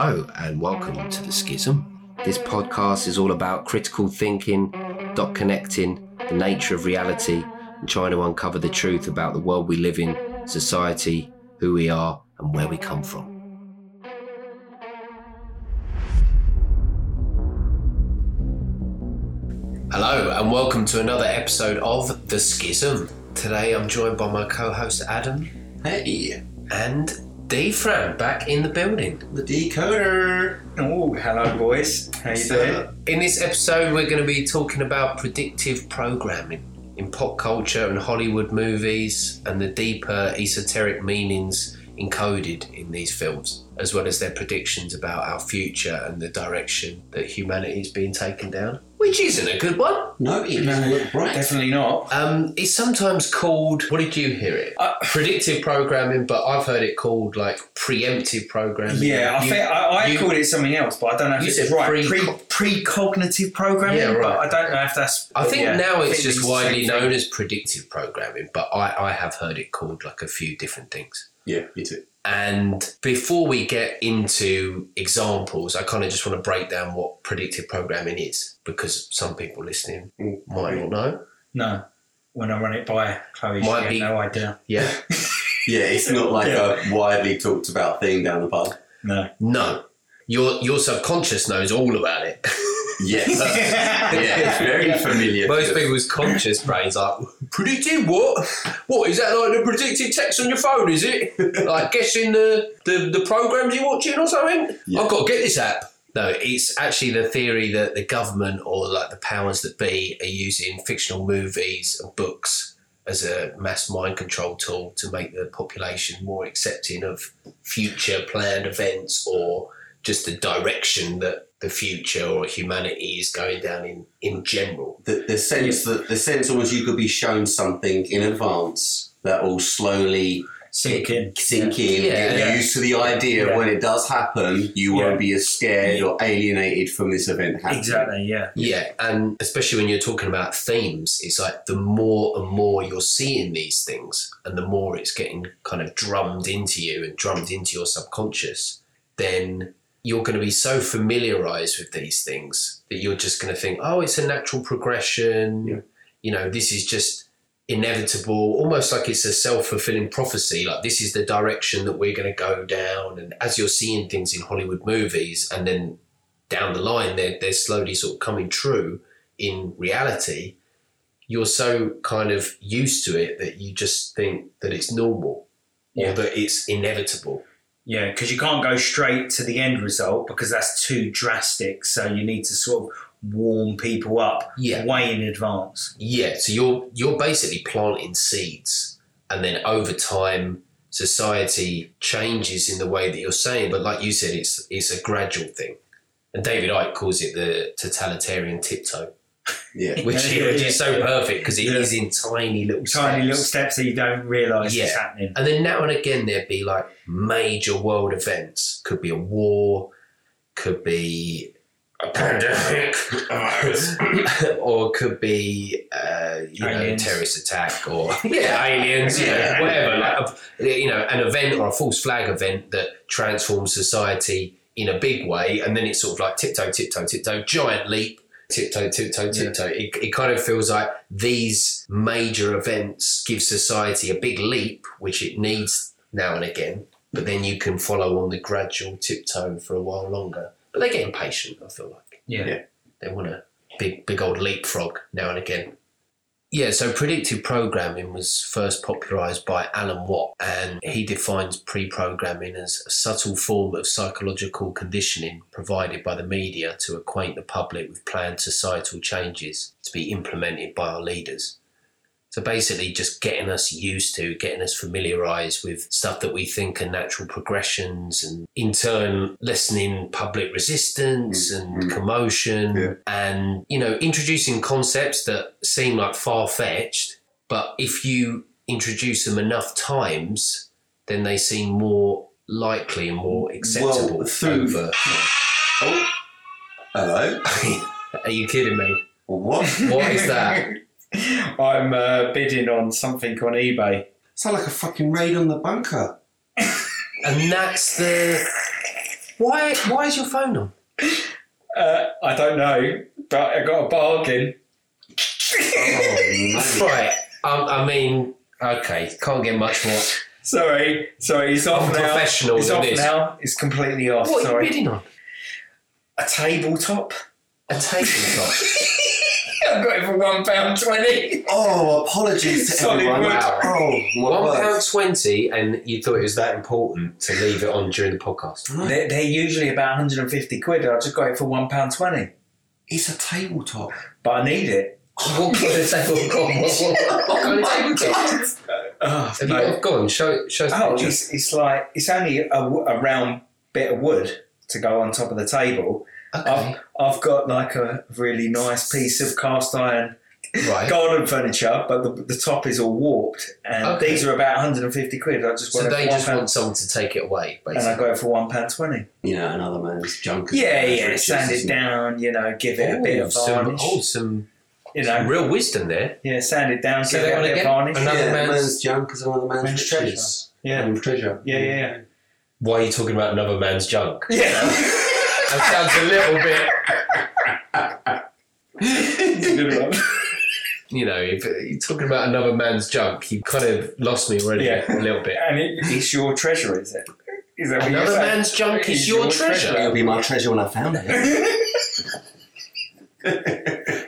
Hello, and welcome to The Schism. This podcast is all about critical thinking, dot connecting, the nature of reality, and trying to uncover the truth about the world we live in, society, who we are, and where we come from. Hello, and welcome to another episode of The Schism. Today I'm joined by my co host Adam Hey, and D Fran back in the building. the decoder. Oh, hello, boys. How you doing? In this episode, we're going to be talking about predictive programming in pop culture and Hollywood movies and the deeper esoteric meanings encoded in these films, as well as their predictions about our future and the direction that humanity is being taken down. Which isn't a good one. No, it No, doesn't look right. Definitely not. Um, it's sometimes called, what did you hear it? Uh, Predictive programming, but I've heard it called like preemptive programming. Yeah, I You- think I, I you- called it something else, but I don't know if You it's said right. pre- Pre precognitive programming, Yeah, right. but I don't know if that's. I think yeah, now it's think just the widely known as predictive programming, but I, I have heard it called like a few different things. Yeah, me too. And before we get into examples, I kind of just want to break down what predictive programming is because some people listening might not know. No, when I run it by Chloe, Might she had be- no idea. Yeah. Yeah, it's not like a widely talked about thing down the pub. No. no. Your your subconscious knows all about it. Yes. yeah, it's very familiar. Most people's conscious brains like predicting what? What is that like the predictive text on your phone? Is it like guessing the the, the programs you're watching or something? Yeah. I've got to get this app. No, it's actually the theory that the government or like the powers that be are using fictional movies and books as a mass mind control tool to make the population more accepting of future planned events or just the direction that the future or humanity is going down in in general. the, the sense that the sense almost you could be shown something in advance that will slowly Sink in. sink in, Yeah. get Yeah. used to the idea Yeah. when it does happen, you Yeah. won't be as scared or alienated from this event happening. Exactly. Yeah. Yeah, and especially when you're talking about themes, it's like the more and more you're seeing these things, and the more it's getting kind of drummed into you and drummed into your subconscious, then you're going to be so familiarized with these things that you're just going to think, oh, it's a natural progression. Yeah. You know, this is just inevitable, almost like it's a self fulfilling prophecy. Like, this is the direction that we're going to go down. And as you're seeing things in Hollywood movies, and then down the line they're, they're slowly sort of coming true in reality you're so kind of used to it that you just think that it's normal Yeah. or that it's inevitable Yeah, because you can't go straight to the end result because that's too drastic. So you need to sort of warm people up yeah way in advance. yeah so you're you're basically planting seeds and then over time society changes in the way that you're saying but like you said it's it's a gradual thing and David Icke calls it the totalitarian tiptoe Yeah. which, Yeah, which yeah. is so perfect because it Yeah. is in tiny little Tiny little steps. steps that you don't realise is happening. And then now and again, there'd be like major world events. Could be a war, could be a pandemic, or could be, uh, you know, a terrorist attack, or yeah, aliens, you know, Yeah. whatever. Like, a, you know, an event or a false flag event that transforms society in a big way, and then it's sort of like tiptoe, tiptoe, tiptoe, giant leap. Tiptoe, tiptoe, Yeah. tiptoe. It, it kind of feels like these major events give society a big leap, which it needs now and again. But then you can follow on the gradual tiptoe for a while longer. But they get impatient, I feel like. Yeah. Yeah. They want a big, big old leapfrog now and again. Yeah, so predictive programming was first popularized by Alan Watt, and he defines pre programming as a subtle form of psychological conditioning provided by the media to acquaint the public with planned societal changes to be implemented by our leaders. So basically, just getting us used to, getting us familiarized with stuff that we think are natural progressions, and in turn, lessening public resistance and Mhm. commotion, Yeah. and you know, introducing concepts that seem like far fetched, but if you introduce them enough times, then they seem more likely and more acceptable. Well, through- over. Oh. Hello. Are you kidding me? What? What is that? I'm uh, bidding on something on eBay. Sound like a fucking raid on the bunker. And that's the Why? Why is your phone on? Uh, I don't know, but I got a bargain. Oh, Right. Um, I mean, okay, can't get much more. Sorry, sorry, it's off now. Unprofessional It's than off this. now. It's completely off. What are you sorry. bidding on? A tabletop. A tabletop. I got it for one pound twenty. Oh, apologies to Solid everyone. wood. Oh, my One word. pound twenty, and you thought it was that important to leave it on during the podcast. They're, they're usually about 150 quid. I just got it for one pound twenty, It's a tabletop. but I need it. What kind of tabletop? What, what kind of tabletop? Oh, oh Have you got, go on, show, show us the Oh, picture. it's, it's like it's only a, w- a round bit of wood to go on top of the table. Okay, I've, I've got like a really nice piece of cast iron right. garden furniture, but the, the top is all warped, and Okay. these are about 150 quid. I just So they just one want someone to take it away, and I basically. got it for one pound twenty. You know, another man's junk. Yeah, yeah, riches, sand it isn't down, you know, give it a bit of some, varnish. oh, some, you some know, real wisdom there. yeah, sand it down, So give they it a wanna bit of get varnish. another yeah, man's- man's, junk is another man's, Man's riches. Yeah. Man's treasure. Yeah, yeah, yeah. Why are you talking about another man's junk? Yeah. That sounds a little bit, It's a good one. you know, if you're talking about another man's junk, you kind of lost me already Yeah. a little bit. And it, it's your treasure, is it? Is that Another saying? man's junk is It's your treasure. It'll be my treasure when I found it.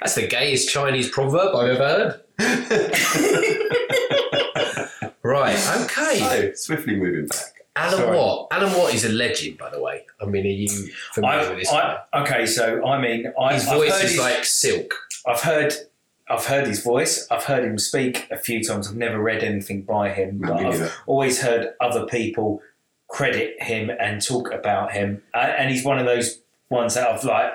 That's the gayest Chinese proverb I've ever heard. right, okay. so, swiftly moving back. Alan Sorry. Watt. Alan Watt is a legend, by the way. I mean, are you familiar with this guy? I, okay, so I mean, I, His I've voice heard is his- like silk. I've heard, I've heard his voice. I've heard him speak a few times. I've never read anything by him, No, but I've neither. always heard other people credit him and talk about him. Uh, and he's one of those ones that I've like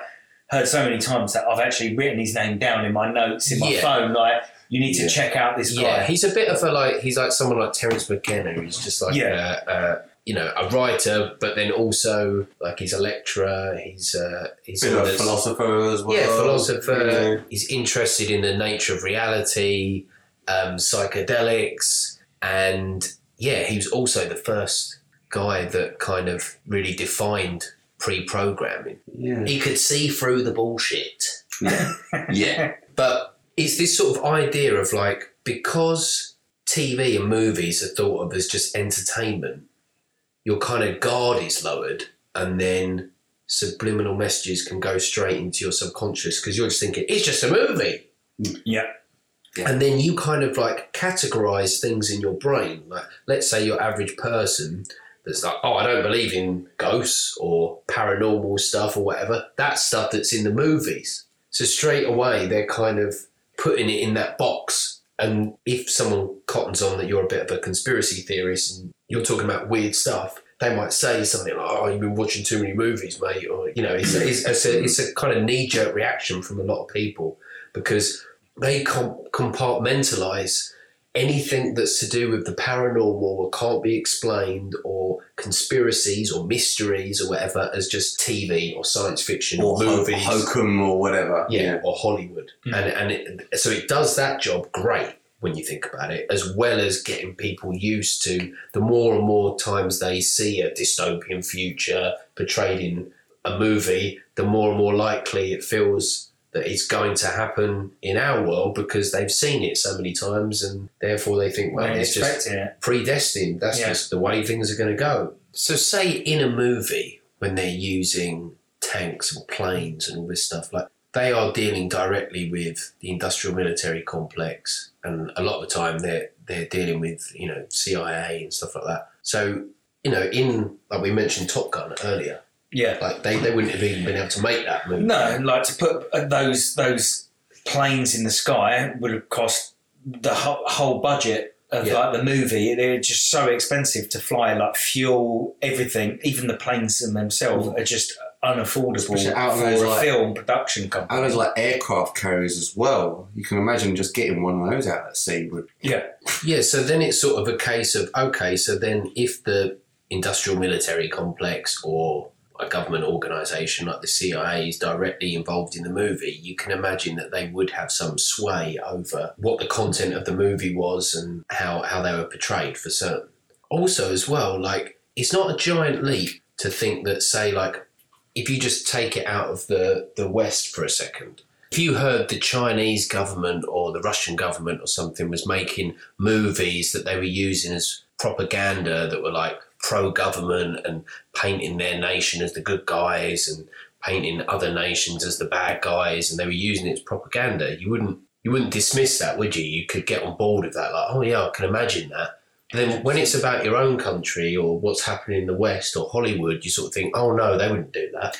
heard so many times that I've actually written his name down in my notes in my Yeah. phone. Like, you need to Yeah. check out this guy. Yeah, he's a bit of a like. He's like someone like Terence McKenna. Who's just like Yeah. a, a you know a writer, but then also like he's a lecturer. He's uh, he's Bit someone philosopher as well. Yeah, philosopher. Yeah. He's interested in the nature of reality, um, psychedelics, and yeah, he was also the first guy that kind of really defined pre-programming. Yeah. He could see through the bullshit. Yeah. yeah. But it's this sort of idea of like because TV and movies are thought of as just entertainment, your kind of guard is lowered, and then subliminal messages can go straight into your subconscious because you're just thinking it's just a movie, yeah. Yeah. and then you kind of like categorize things in your brain. Like let's say your average person. That's like, oh, I don't believe in ghosts or paranormal stuff or whatever. That's stuff that's in the movies. So straight away, they're kind of putting it in that box. And if someone cottons on that you're a bit of a conspiracy theorist and you're talking about weird stuff, they might say something like, "Oh, you've been watching too many movies, mate," or you know, it's a, it's, it's a, it's a kind of knee jerk reaction from a lot of people because they com- compartmentalize anything that's to do with the paranormal or can't be explained or conspiracies or mysteries or whatever as just TV or science fiction or, Or ho- movies hokum or whatever. yeah, or Hollywood, Mm. and and it, so it does that job great when you think about it, as well as getting people used to the more and more times they see a dystopian future portrayed in a movie, the more and more likely it feels that it's going to happen in our world because they've seen it so many times, and therefore they think, well, it's just it. predestined. That's Yeah. just the way things are going to go. So, say in a movie when they're using tanks and planes and all this stuff, like they are dealing directly with the industrial military complex, and a lot of the time they're they're dealing with you know CIA and stuff like that. So, you know, in like we mentioned Top Gun earlier, Yeah. like they, they wouldn't have even been able to make that movie. No, like to put uh, those those planes in the sky would have cost the whole, whole budget of Yeah. like the movie. They're just so expensive to fly, like fuel, everything. Even the planes in themselves are just unaffordable Especially for of those, a like- film production company. And there's like aircraft carriers as well. You can imagine just getting one of those out at sea would yeah, Yeah, so then it's sort of a case of okay, so then if the industrial military complex or a government organisation like the CIA is directly involved in the movie, you can imagine that they would have some sway over what the content of the movie was and how, how they were portrayed for certain. Also, as well, like it's not a giant leap to think that, say, like, if you just take it out of the, the West for a second, if you heard the Chinese government or the Russian government or something was making movies that they were using as propaganda that were like pro government and painting their nation as the good guys and painting other nations as the bad guys and they were using it as propaganda, you wouldn't you wouldn't dismiss that, would you? You could get on board with that, like, oh yeah, I can imagine that. But then when it's about your own country or what's happening in the West or Hollywood, you sort of think, oh no, they wouldn't do that.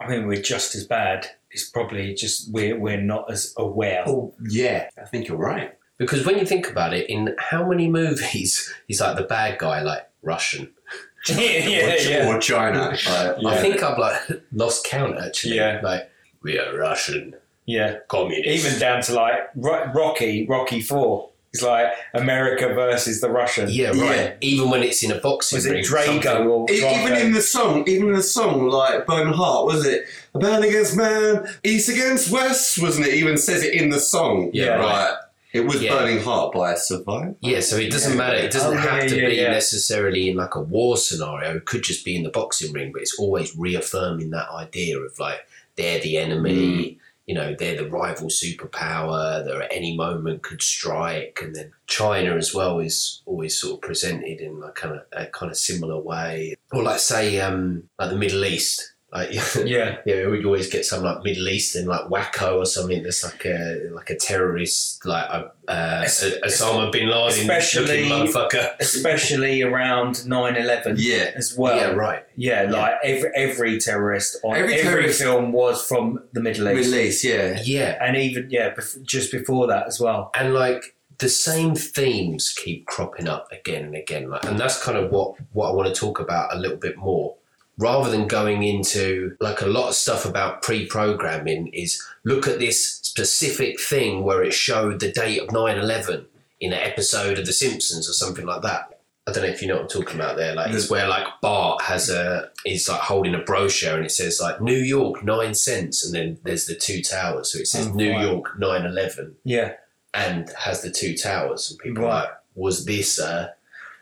I mean, we're just as bad. It's probably just we're we're not as aware. Oh, yeah, I think you're right. Because when you think about it, in how many movies is like the bad guy like Russian? yeah, yeah, or, yeah. or China. Like, I Yeah. think I've like lost count actually. Yeah. Like we are Russian yeah. communists. Even down to like Rocky, Rocky Four. It's like America versus the Russian. yeah, right. Yeah. Even when it's in a boxing Was it ring, Drago or E- Even in the song, even in the song, like Bone Heart, was it? A man against man, east against west, wasn't it? Even says it in the song. Yeah, right. It was Yeah. Burning Heart by Survive. Yeah, so it doesn't Yeah. matter. It doesn't Oh, yeah, have to yeah, be yeah. necessarily in like a war scenario. It could just be in the boxing ring, but it's always reaffirming that idea of like they're the enemy. You know, they're the rival superpower that at any moment could strike, and then China as well is always sort of presented in like kind of a kind of similar way, or like say um like the Middle East. Like Yeah. yeah, we always get some like Middle Eastern like wacko or something that's like a like a terrorist like a, uh, Es- Osama bin Laden especially- motherfucker. Especially around 9-11 Yeah. as well. yeah, right. Yeah, Yeah. like every, every terrorist on Every every, terrorist- film was from the Middle East, Middle East, yeah. Yeah, and even yeah, bef- just before that as well. and like the same themes keep cropping up again and again, like, and that's kind of what what I want to talk about a little bit more. Rather than going into like a lot of stuff about pre-programming, is look at this specific thing where it showed the date of 9-11 in an episode of The Simpsons or something like that. I don't know if you know what I'm talking about there. Like it's where like Bart has a is like holding a brochure and it says like New York nine cents and then there's the two towers. So it says Oh, New. York nine eleven Yeah, and has the two towers and people are Right. like was this uh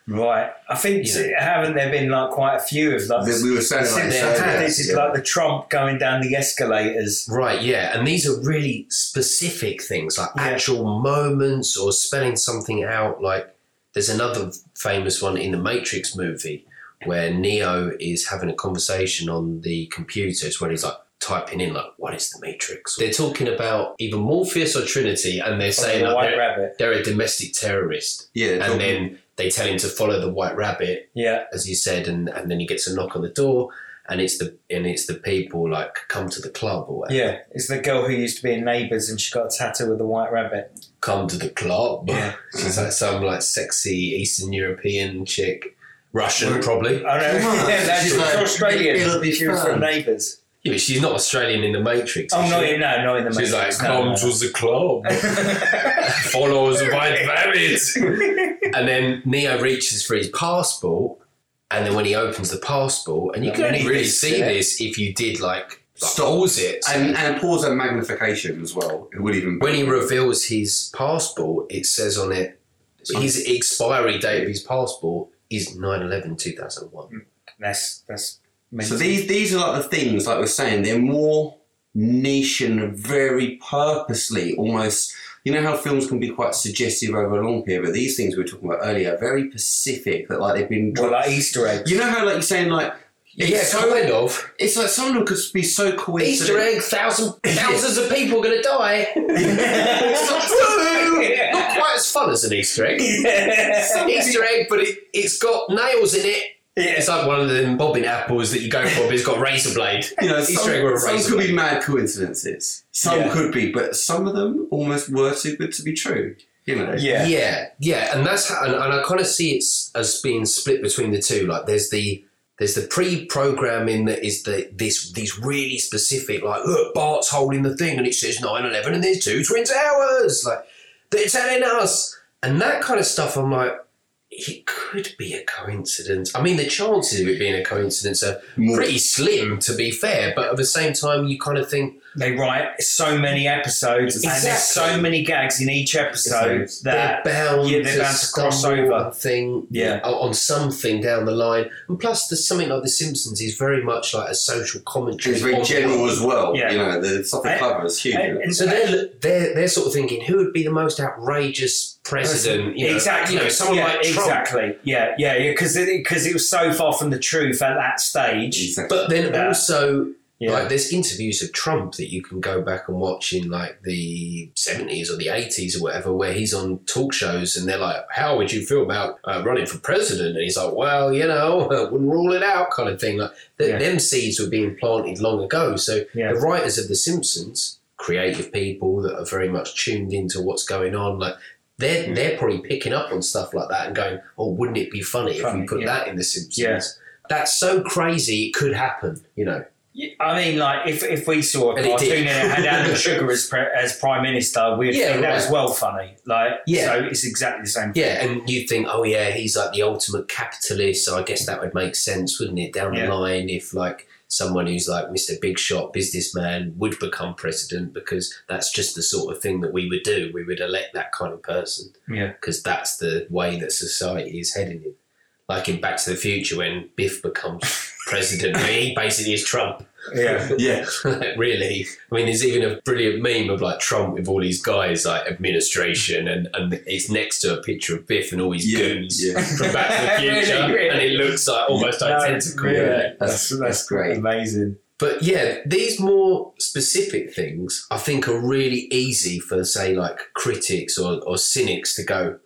right. I think Yeah. haven't there been like quite a few of like That we were saying like Simpsons there had has, this is yeah. like the Trump going down the escalators. right yeah and these are really specific things like Yeah. actual moments or spelling something out like there's another famous one in the Matrix movie where Neo is having a conversation on the computer it's when he's like typing in like what is the Matrix they're talking about either Morpheus or Trinity and they're saying the like, White they're, Rabbit. they're a domestic terrorist Yeah. and then they tell him to follow the white rabbit Yeah, as you said, and, and then he gets a knock on the door, and it's the and it's the people like come to the club or whatever. yeah. It's the girl who used to be in Neighbours and she got a tattoo with the White Rabbit. Come to the club. Yeah. she's like some like sexy Eastern European chick, Russian probably. I know. Come on, yeah, that's she's she's like, Australian. it'll be she was from Neighbours. Yeah, but she's not Australian in the Matrix. Oh is no, no, not in the Matrix. She's like, Matrix. No, come no, no. to the club, follow the white rabbit. and then Neo reaches for his passport, and then when he opens the passport, and you Yeah, can only really reads see it. this if you did like, like Stop. it. So and, and pause and magnification as well. It would even when he reveals his passport, it says on it his expiry date of his passport is 9-11 2001 hmm. That's that's. So these these are like the things, like we're saying, they're more niche and very purposely almost. You know how films can be quite suggestive over a long period, but these things we were talking about earlier are very specific. That like they've been. well, like Easter eggs. you know how like you're saying like. It's yeah so, kind of It's like some of them could be so coincidental. Easter egg thousand thousands of people are going to die not quite as fun as an Easter egg Easter egg but it, it's got nails in it it's like one of them bobbing apples that you go for but it's got a razor blade You know, Easter some, egg with a some razor could be mad coincidences. Some Yeah. could be, but some of them almost were too good to be true. You know. yeah. yeah yeah and that's how, and, and i kind of see it s- as being split between the two like there's the there's the pre-programming that is the this these really specific like look bart's holding the thing and it says 9-11 and there's two twin towers like they're telling us and that kind of stuff i'm like it could be a coincidence. I mean the chances of it being a coincidence are More- pretty slim to be fair but at the same time you kind of think they write so many episodes and there's so many gags in each episode Episodes. that they're bound, yeah, they're to, bound to cross over. thing Yeah. on on something down the line. And plus, there's something like The Simpsons is very much like a social commentary. It's very on general as well. Yeah. You know, the stuff they cover is huge. and- and- So they're, they're they're sort of thinking who would be the most outrageous president? You know, exactly. You know, someone yeah, like Trump. exactly. Yeah, yeah, yeah. Because it, 'cause it was so far from the truth at that stage. exactly. But then Yeah. also, Yeah. like, there's interviews of Trump that you can go back and watch in like the 70s or the 80s or whatever, where he's on talk shows and they're like, "How would you feel about uh, running for president?" And he's like, "Well, you know, wouldn't rule it out," kind of thing. Like, th- Yeah. them seeds were being planted long ago. So Yeah. the writers of The Simpsons, creative people that are very much tuned into what's going on, like. They're, Mm. they're probably picking up on stuff like that and going, oh, wouldn't it be funny, if we put that in The Simpsons? That's so crazy, it could happen, you know. Yeah, I mean, like if, if we saw a And cartoon and had Alan Sugar as pre- as prime minister, we'd Yeah, think that right. was well funny. Like, Yeah. so it's exactly the same. thing. Yeah, and you'd think, oh yeah, he's like the ultimate capitalist, so I guess that would make sense, wouldn't it, down Yeah. the line if like someone who's like Mr. Big Shot businessman would become president because that's just the sort of thing that we would do. We would elect that kind of person Yeah. because that's the way that society is heading in. Like in Back to the Future when Biff becomes president, I mean, he basically is Trump. yeah. yeah. like, really. I mean, there's even a brilliant meme of like Trump with all these guys, like administration, and, and it's next to a picture of Biff and all his Yeah, goons yeah. from Back to the Really, Future, really? and it looks like almost No, identical. really. yeah. That's, that's great. Amazing. But yeah, these more specific things I think are really easy for, say, like critics or, or cynics to go,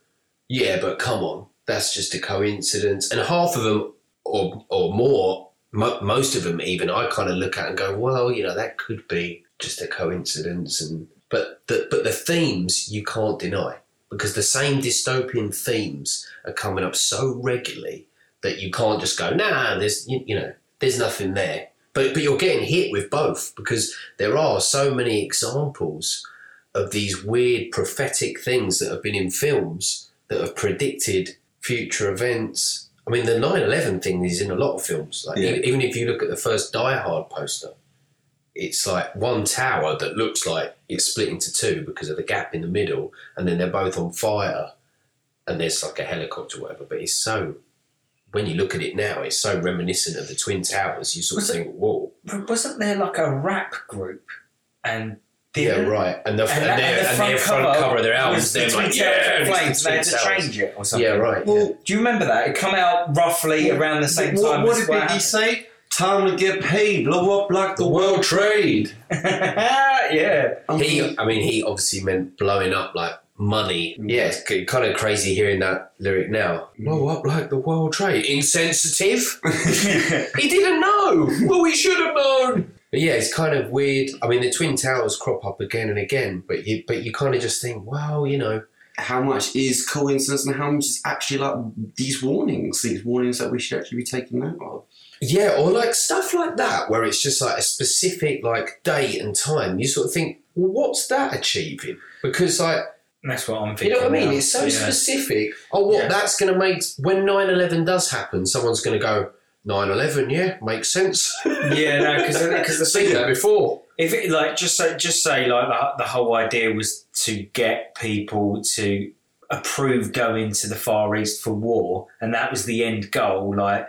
yeah, but come on, that's just a coincidence. And half of them, or, or more, mo- most of them even, I kind of look at and go, well, you know, that could be just a coincidence. And But the, but the themes you can't deny because the same dystopian themes are coming up so regularly that you can't just go, nah, there's, you, you know, there's nothing there. But, but you're getting hit with both because there are so many examples of these weird prophetic things that have been in films that have predicted future events. I mean, the 9 11 thing is in a lot of films. Like, Yeah. Even if you look at the first Die Hard poster, it's like one tower that looks like it's split into two because of the gap in the middle, and then they're both on fire, and there's like a helicopter or whatever. But it's so, when you look at it now, it's so reminiscent of the Twin Towers. You sort of Was it- think, whoa. Wasn't there like a rap group? And Yeah, right. And the, and, And, that- their, and the and front, their front cover, cover of their albums, the they're like, yeah, flames. the They had to change it or something. Yeah, right. Well, yeah. Do you remember that? It come out roughly around the same what, time. what did Biggie say? Time to get paid. Blow up like the world trade. yeah. He, I mean, he obviously meant blowing up like money. Yeah, it's kind of crazy hearing that lyric now. Blow up like the World Trade. Insensitive? he didn't know. well, he should have known. But yeah, it's kind of weird. I mean, the Twin Towers crop up again and again, but you, but you kind of just think, well, you know, how much is coincidence and how much is actually like these warnings, these warnings that we should actually be taking note of. Yeah, or like stuff like that, where it's just like a specific like date and time. You sort of think, well, what's that achieving? Because like, That's what I'm thinking. you know what I mean? now. It's so Yeah. specific. Oh, what? Yeah. That's going to make when 9-11 does happen, someone's going to go 9-11, Yeah, makes sense. Yeah, no, because the Seen that before. if it like just say just say like the, the whole idea was to get people to approve going to the far east for war and that was the end goal like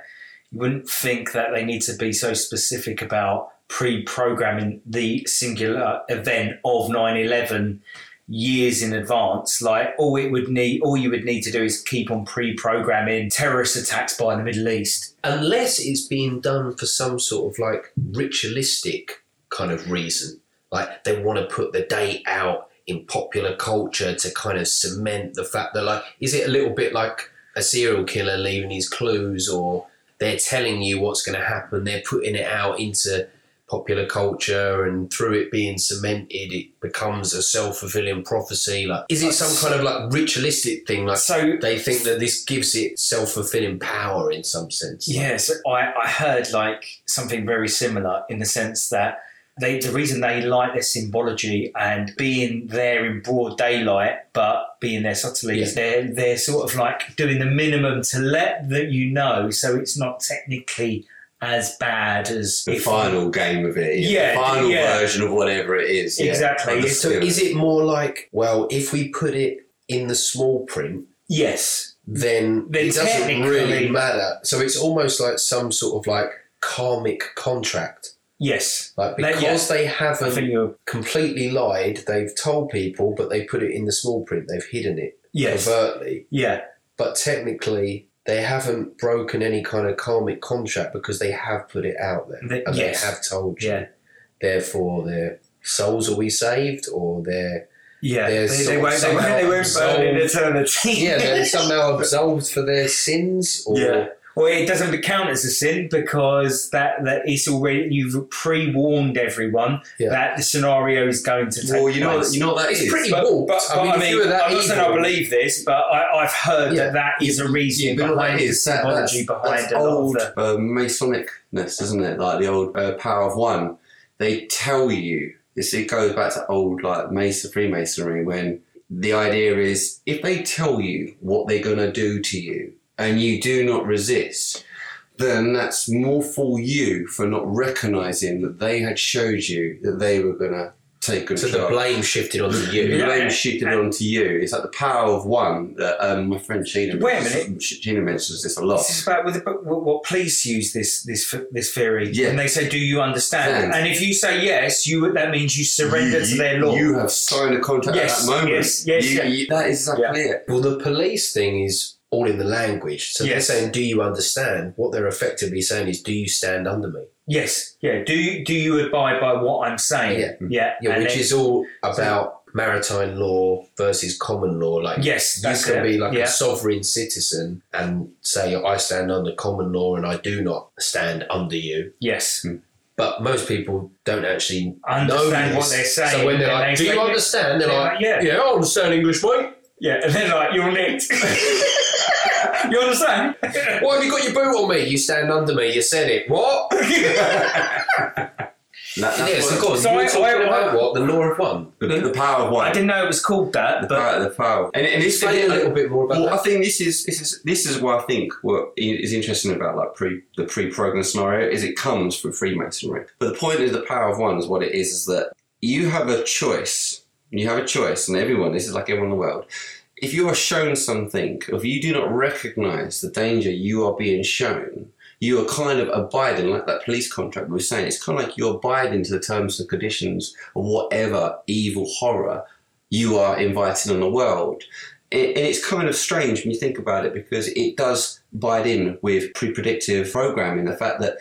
you wouldn't think that they need to be so specific about pre-programming the singular event of 9-11 years in advance like all it would need all you would need to do is keep on pre-programming terrorist attacks by the middle east. Unless it's being done for some sort of like ritualistic kind of reason. Like they want to put the date out in popular culture to kind of cement the fact that like is it a little bit like a serial killer leaving his clues or they're telling you what's going to happen they're putting it out into popular culture and through it being cemented it becomes a self-fulfilling prophecy. Like is it some kind of like ritualistic thing? Like so they think that this gives it self-fulfilling power in some sense. Yes, I, I heard like something very similar in the sense that they the reason they like their symbology and being there in broad daylight, but being there subtly, is they're they're sort of like doing the minimum to let that you know, so it's not technically as bad as The final game of it. Yeah, The final yeah. version of whatever it is. yeah. Exactly. Of So is it more like, well, if we put it in the small print, Yes, then, Then it doesn't really matter. So it's almost like some sort of like karmic contract. yes. Like That- because yeah. they haven't completely lied, they've told people, but they put it in the small print. They've hidden it yes, covertly. yeah, But technically, they haven't broken any kind of karmic contract because they have put it out there The- and yes. they have told you. yeah, Therefore, their souls will be saved, or their yeah. They, they won't. They won't, they won't burn in eternity. yeah, they're somehow absolved for their sins, or Yeah. Well, it doesn't count as a sin because that, that it's already you've pre-warned everyone Yeah. that the scenario is going to take Well, you know, place. you know what that It's is? pretty but, warped. but, I mean, I mean, you were that I'm not saying I believe this, but I, I've heard Yeah. that that is a reason Yeah, but behind that is, that, that's, behind that's a lot of old the. uh, Masonicness, isn't it? Like the old uh, Power of One. They tell you, this, it goes back to old like Mason, Freemasonry, when the idea is if they tell you what they're going to do to you and you do not resist, then that's more for you for not recognizing that they had showed you that they were going to take control. so the blame shifted onto The you. Yeah. blame shifted onto you. It's like the power of one that um, my friend Sheena. Wait a mentions- Sheena mentions this a lot. This is about with the, what, what police use this this this theory, Yeah. and they say, "Do you understand?" Understand. And if you say yes, you that means you surrender you, to their law. You have signed a contract Yes, at that moment. yes, yes, You- yeah. you- that is exactly it. Well, the police thing is all in the language. So Yes. they're saying, "Do you understand?" What they're effectively saying is, "Do you stand under me?" yes, yeah. Do you do you abide by what I'm saying? Yeah. yeah, Yeah, which then- is all about maritime law versus common law. Like yes, you that's can it. be like yeah. a sovereign citizen and say, "I stand under common law and I do not stand under you." yes. Hmm. But most people don't actually Understand know what they're saying. So when they're like, they "Do you understand?" They're they're like, like, yeah. "Yeah, I understand English, mate." Yeah, and then like you're nicked. you understand? Why have you got your boot on me? You stand under me. You said it. What? That- that's yes, what- of course. So you were I- talking I- about what? The law of one. The, the power of one. I didn't know it was called that, the but power, the power. And, and it's Explain a little bit more about Well, I think this is this is this is what I think what is interesting about like pre the pre-programmed scenario is it comes from Freemasonry. But the point of the power of one is what it is is that you have a choice. You have a choice, and everyone. This is like everyone in the world. If you are shown something, if you do not recognise the danger you are being shown, you are kind of abiding, like that police contract we were saying. It's kind of like you're abiding to the terms and conditions of whatever evil horror you are inviting on the world. And it's kind of strange when you think about it because it does bite in with pre predictive programming the fact that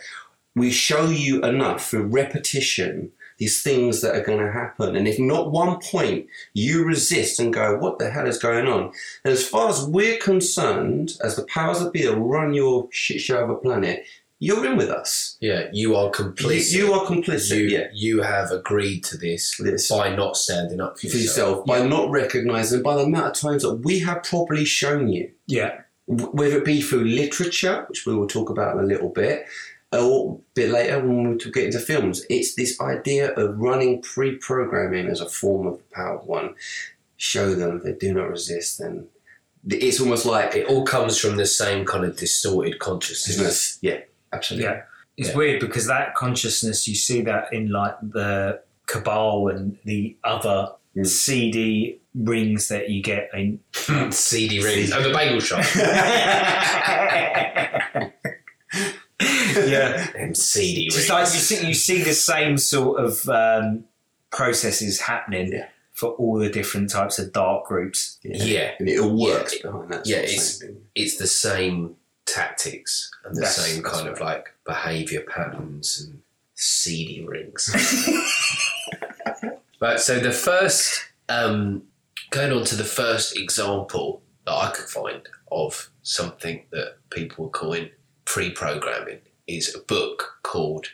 we show you enough through repetition these things that are going to happen. And if not one point you resist and go, what the hell is going on? And as far as we're concerned, as the powers that be that run your shit show of a planet, you're in with us. Yeah, you are You, complicit. you are complicit. you, yeah. you have agreed to this This. by not standing up for For yourself. yourself by not recognizing by the amount of times that we have properly shown you yeah, whether it be through literature, which we will talk about in a little bit, a bit later when we get into films, it's this idea of running pre-programming as a form of the power of one. Show them they do not resist, then it's almost like It all comes from the same kind of distorted consciousness. Yeah, absolutely. yeah. It's Yeah. weird because that consciousness you see that in like the cabal and the other Mm. CD rings that you get in. CD rings. Oh, the bagel shop. yeah. Them CD rings. It's like you see, you see the same sort of um, processes happening Yeah. for all the different types of dark groups. Yeah. and it all works Yeah. behind that. Yeah, it's- it's the same tactics and the That's- same that's kind of like behavior patterns and seedy rings. right, so the first, um, going on to the first example that I could find of something that people were calling pre programming is a book called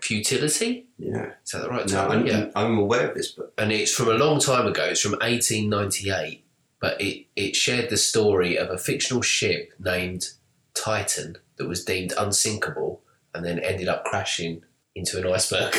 Futility. yeah. Is that the right No, title? I'm, yeah I'm aware of this, book. and it's from a long time ago. It's from 1898, but it, it shared the story of a fictional ship named Titan that was deemed unsinkable and then ended up crashing into an iceberg.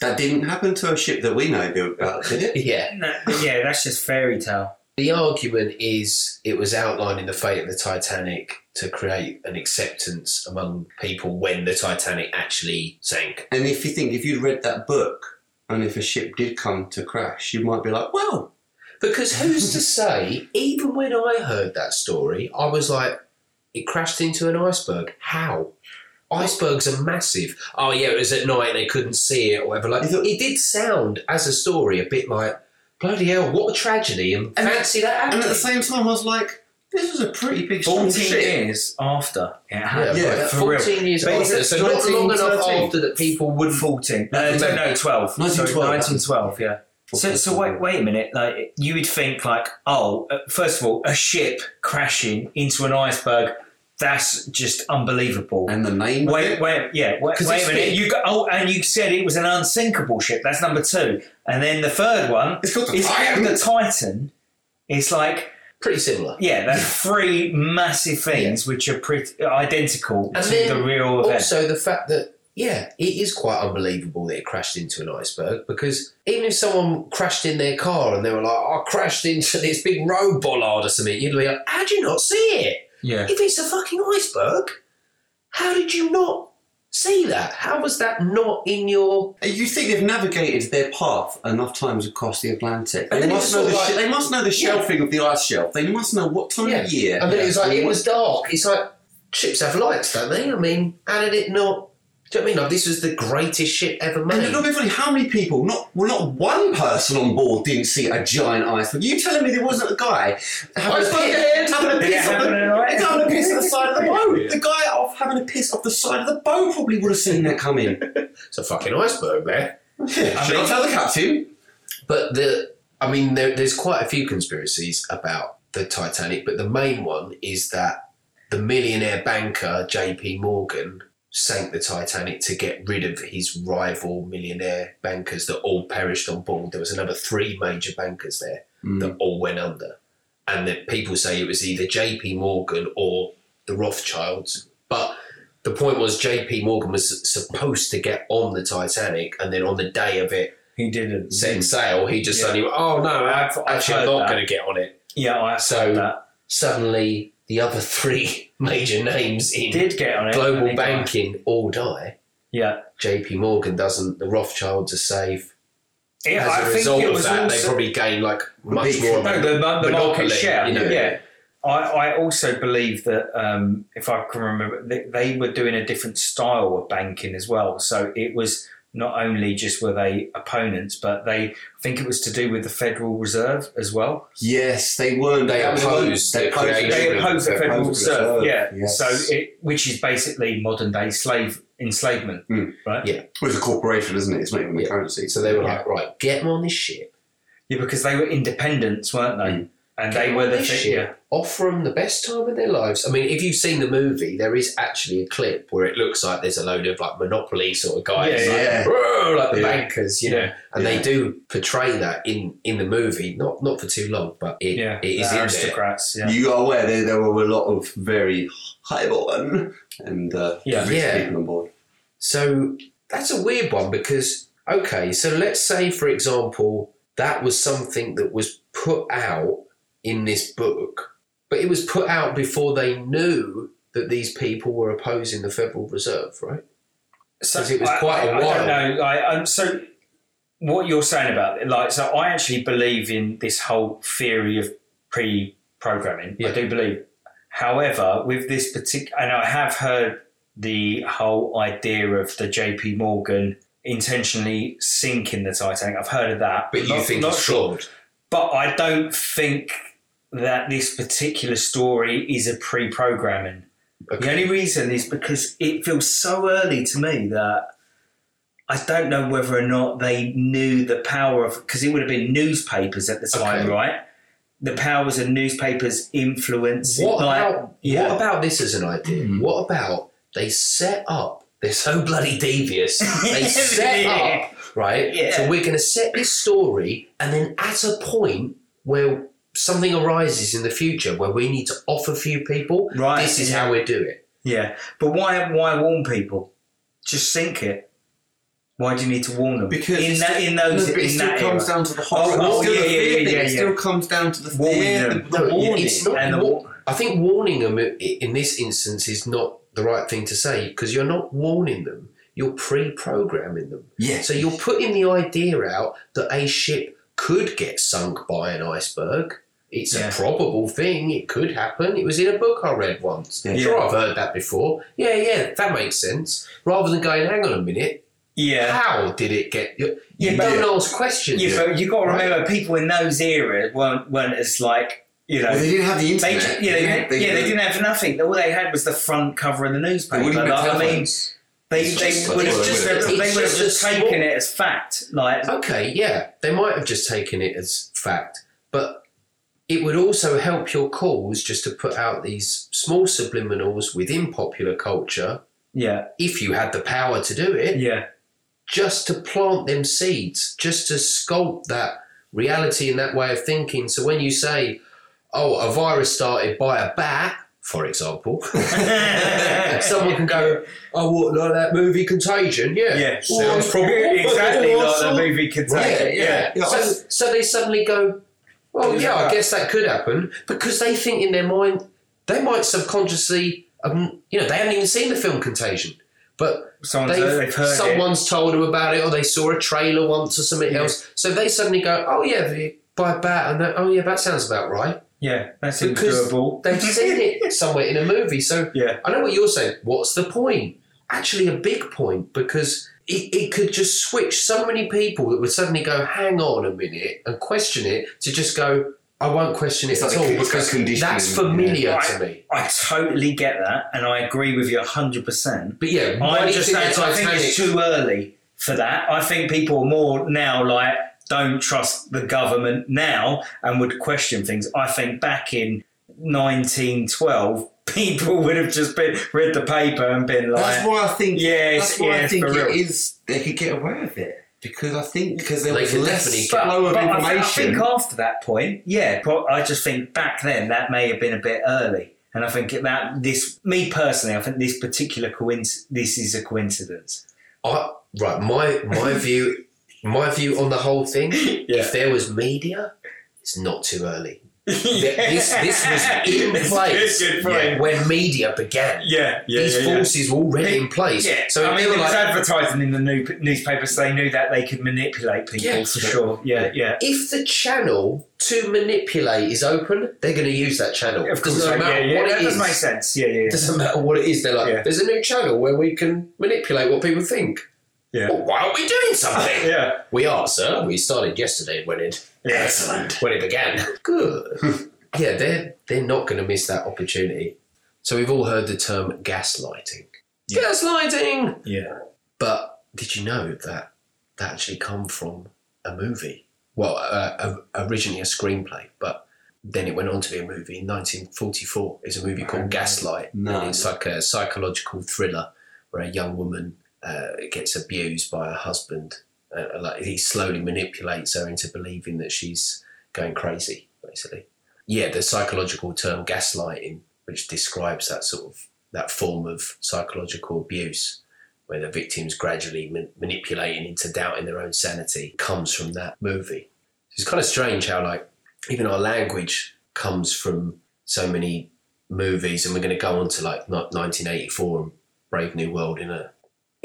that didn't happen to a ship that we know about, did it? yeah, No, yeah, that's just fairy tale. The argument is it was outlining the fate of the Titanic to create an acceptance among people when the Titanic actually sank. And if you think, if you'd read that book, and if a ship did come to crash, you might be like, well, Because who's to say, even when I heard that story, I was like, it crashed into an iceberg. How? Icebergs are massive. Oh, yeah, it was at night and they couldn't see it or whatever. Like, it did sound, as a story, a bit like, bloody hell, what a tragedy. And, And- fancy that and at the same time, I was like, this was a pretty big 14 ship. years after it yeah, happened. Yeah, right, for real. 14 years But after. it So not 19, long enough 13? after that people wouldn't 14. Uh, no, no, 12. Sorry, 1912. 1912, yeah. So, so wait, wait a minute. Like you would think, like, oh, uh, first of all, a ship crashing into an iceberg, that's just unbelievable. And the name. Wait, it? wait, yeah, wait, wait a minute. big. You got, oh, and you said it was an unsinkable ship. That's number two. And then the third one It's called the is Titan. the Titan. It's like, pretty similar. yeah, that's three massive things which are pretty identical And to the real event. Also, the fact that yeah, it is quite unbelievable that it crashed into an iceberg because even if someone crashed in their car and they were like, oh, "I crashed into this big road bollard or something," you'd be like, "How'd you not see it? Yeah. If it's a fucking iceberg, how did you not see that? How was that not in your?" Uh, you think they've navigated their path enough times across the Atlantic? They must know the sort of sh- like- they must know the shelving of the ice shelf. They must know what time Yeah. of year. And then it was like it was dark. It's like ships have lights, don't they? I mean, how did it not? Do you know what I mean? Like this was the greatest ship ever made. it's not be funny. How many people? Not well, not one person on board didn't see a giant iceberg. You telling me there wasn't a guy having a piss, ahead. having a piss, off happen the, in a way? having a piss at the side of the boat? The guy off having a piss off the side of the boat probably would have seen that coming. It's a fucking iceberg, man. Yeah, should I mean- tell the captain? But the, I mean, there, there's quite a few conspiracies about the Titanic, but the main one is that the millionaire banker J.P. Morgan sank the Titanic to get rid of his rival millionaire bankers that all perished on board. There was another three major bankers there hmm. that all went under, and that people say it was either J.P. Morgan or the Rothschilds, but. The point was, J.P. Morgan was supposed to get on the Titanic, and then on the day of it, He didn't. set hmm. sail, he just Yeah. suddenly, oh no, I've- actually, I'm not that. going to get on it. Yeah, I So-. Suddenly, the other three major names in Did get on it. global and he died. banking all die. Yeah. JP Morgan doesn't, the Rothschilds are safe. Yeah, As I a think result it of was that, they probably gain like much more no, the, the market share. you know. Yeah. I, I also believe that um, if I can remember, they, they were doing a different style of banking as well. So it was not only just were they opponents, but they I think it was to do with the Federal Reserve as well. Yes, they weren't. They that was the one- opposed they opposed They They opposed the they Federal opposed the Reserve, yeah. yes. So it, which is basically modern day slave enslavement, Mm. right? Yeah. Well, it's a corporation, isn't it? It's not even a Yeah. currency. So they were like, right, get them on this ship. Yeah, because they were independents, weren't they? Mm. And Get they 'em were the this thing. Yeah. Offer them the best time of their lives. I mean, if you've seen the movie, there is actually a clip where it looks like there's a load of like Monopoly sort of guys, Yeah, like, yeah. Like the Yeah. bankers, you know, Yeah. and Yeah. they do portray that in in the movie, not not for too long, but it, Yeah, it is the in there. aristocrats. Yeah, You are aware there, there were a lot of very highborn and uh, Yeah. rich Yeah. people on board. So that's a weird one because okay, so let's say for example that was something that was put out in this book, but it was put out before they knew that these people were opposing the Federal Reserve, right? So it was I- quite a I, I while. I don't know. I, um, so what you're saying about it, like, so I actually believe in this whole theory of pre-programming. Yeah. I do believe. However, with this particular, and I have heard the whole idea of the J.P. Morgan intentionally sinking the Titanic. I've heard of that, But you Not- think not it's sure. But I don't think that this particular story is a pre-programming. The only reason is because it feels so early to me that I don't know whether or not they knew the power of because it would have been newspapers at the time, Okay. right? The powers of newspapers influence. What like, about yeah. what about this as an idea? Mhm. What about they set up? They're so bloody devious. They set Yeah. up right. Yeah. So we're going to set this story, and then at a point where something arises in the future where we need to offer a few people, Right, this is yeah. how we do it. Yeah, but why? Why warn people? Just sink it. Why do you need to warn them? Because in that, in those, no, but it in still that comes era. down to the horror. Oh, oh, It's yeah, yeah, yeah, yeah, It still comes down to the Warning fear, them. the, No, warning. it's not. And the wa- wa- I think warning them in this instance is not the right thing to say because you're not warning them. You're pre-programming them. Yes. So you're putting the idea out that a ship could get sunk by an iceberg. It's Yeah. a probable thing. It could happen. It was in a book I read once. Yeah. Sure, I've heard that before. Yeah, yeah, that makes sense. Rather than going, hang on a minute, Yeah. how did it get? You, you Yeah, don't ask questions. Yeah, but you've got to Right. remember, people in those eras weren't, weren't as like, you know. Well, they didn't have the They, internet. yeah, they, had- yeah, they didn't have nothing. All they had was the front cover of the newspaper. Like, I mean, telephones. they, It's they would have it's just, just- they it's would have just just taken small- it as fact. Like, Okay, yeah, they might have just taken it as fact, but it would also help your cause just to put out these small subliminals within popular culture, yeah, if you had the power to do it, yeah, just to plant them seeds, just to sculpt that reality and that way of thinking. So when you say, oh, a virus started by a bat, for example, someone can go, oh, what, like that movie Contagion? Yeah, yeah. sounds probable. exactly like the movie could Yeah, yeah. Yeah, So, so they suddenly go, well, yeah, I guess that could happen because they think in their mind they might subconsciously, um, you know, they haven't even seen the film Contagion, but Someone's, they've, they've heard it. told them about it or they saw a trailer once or something Yeah. else. So they suddenly go, oh yeah, by bat, and that, oh yeah, that sounds about right Yeah, that seems because doable. they've seen it somewhere in a movie. So Yeah, I know what you're saying. What's the point? Actually, a big point because it, it could just switch so many people that would suddenly go, hang on a minute, and question it to just go, I won't question it It's at like all a- because that's familiar yeah. to me. I totally get that, and I agree with you hundred percent. But yeah, I do you just think think, I think it's too early for that. I think people are more now like don't trust the government now and would question things. I think back in 1912, people would have just been read the paper and been like, That's why I think. Yes, that's why I think for it real. is. They could get away with it because I think because there They was could less flow of but I, think, I think after that point, yeah, but I just think back then that may have been a bit early. And I think that this, me personally, I think this particular coincidence, this is a coincidence. I, right, my my view, my view on the whole thing. If there was media, it's not too early. This this was in place good when media began. Yeah, yeah, These yeah, yeah. forces were already in place. Yeah, So I mean, were it was like, advertising in the new, newspapers. They knew that they could manipulate people Yeah, for sure. Yeah, yeah. if the channel to manipulate is open, they're going to use that channel. Of course, doesn't yeah, matter yeah, what that it does is. make sense. Yeah, yeah, yeah. Doesn't matter what it is. They're like, Yeah. there's a new channel where we can manipulate what people think. Yeah. Well, why aren't we doing something? yeah. We are, sir. We started yesterday when it Yeah. excellent when it began. Good. yeah, they're they're not going to miss that opportunity. So we've all heard the term gaslighting. Yeah. Gaslighting. Yeah. But did you know that that actually come from a movie? Well, uh, originally a screenplay, but then it went on to be a movie in 1944. It's a movie called Gaslight. No. And it's like a psychological thriller where a young woman uh, gets abused by her husband. Uh, like he slowly manipulates her into believing that she's going crazy, basically. Yeah, the psychological term gaslighting, which describes that sort of that form of psychological abuse where the victim's gradually man- manipulating into doubting their own sanity comes from that movie. It's kind of strange how like even our language comes from so many movies, and we're going to go on to like not 1984 and Brave New World in a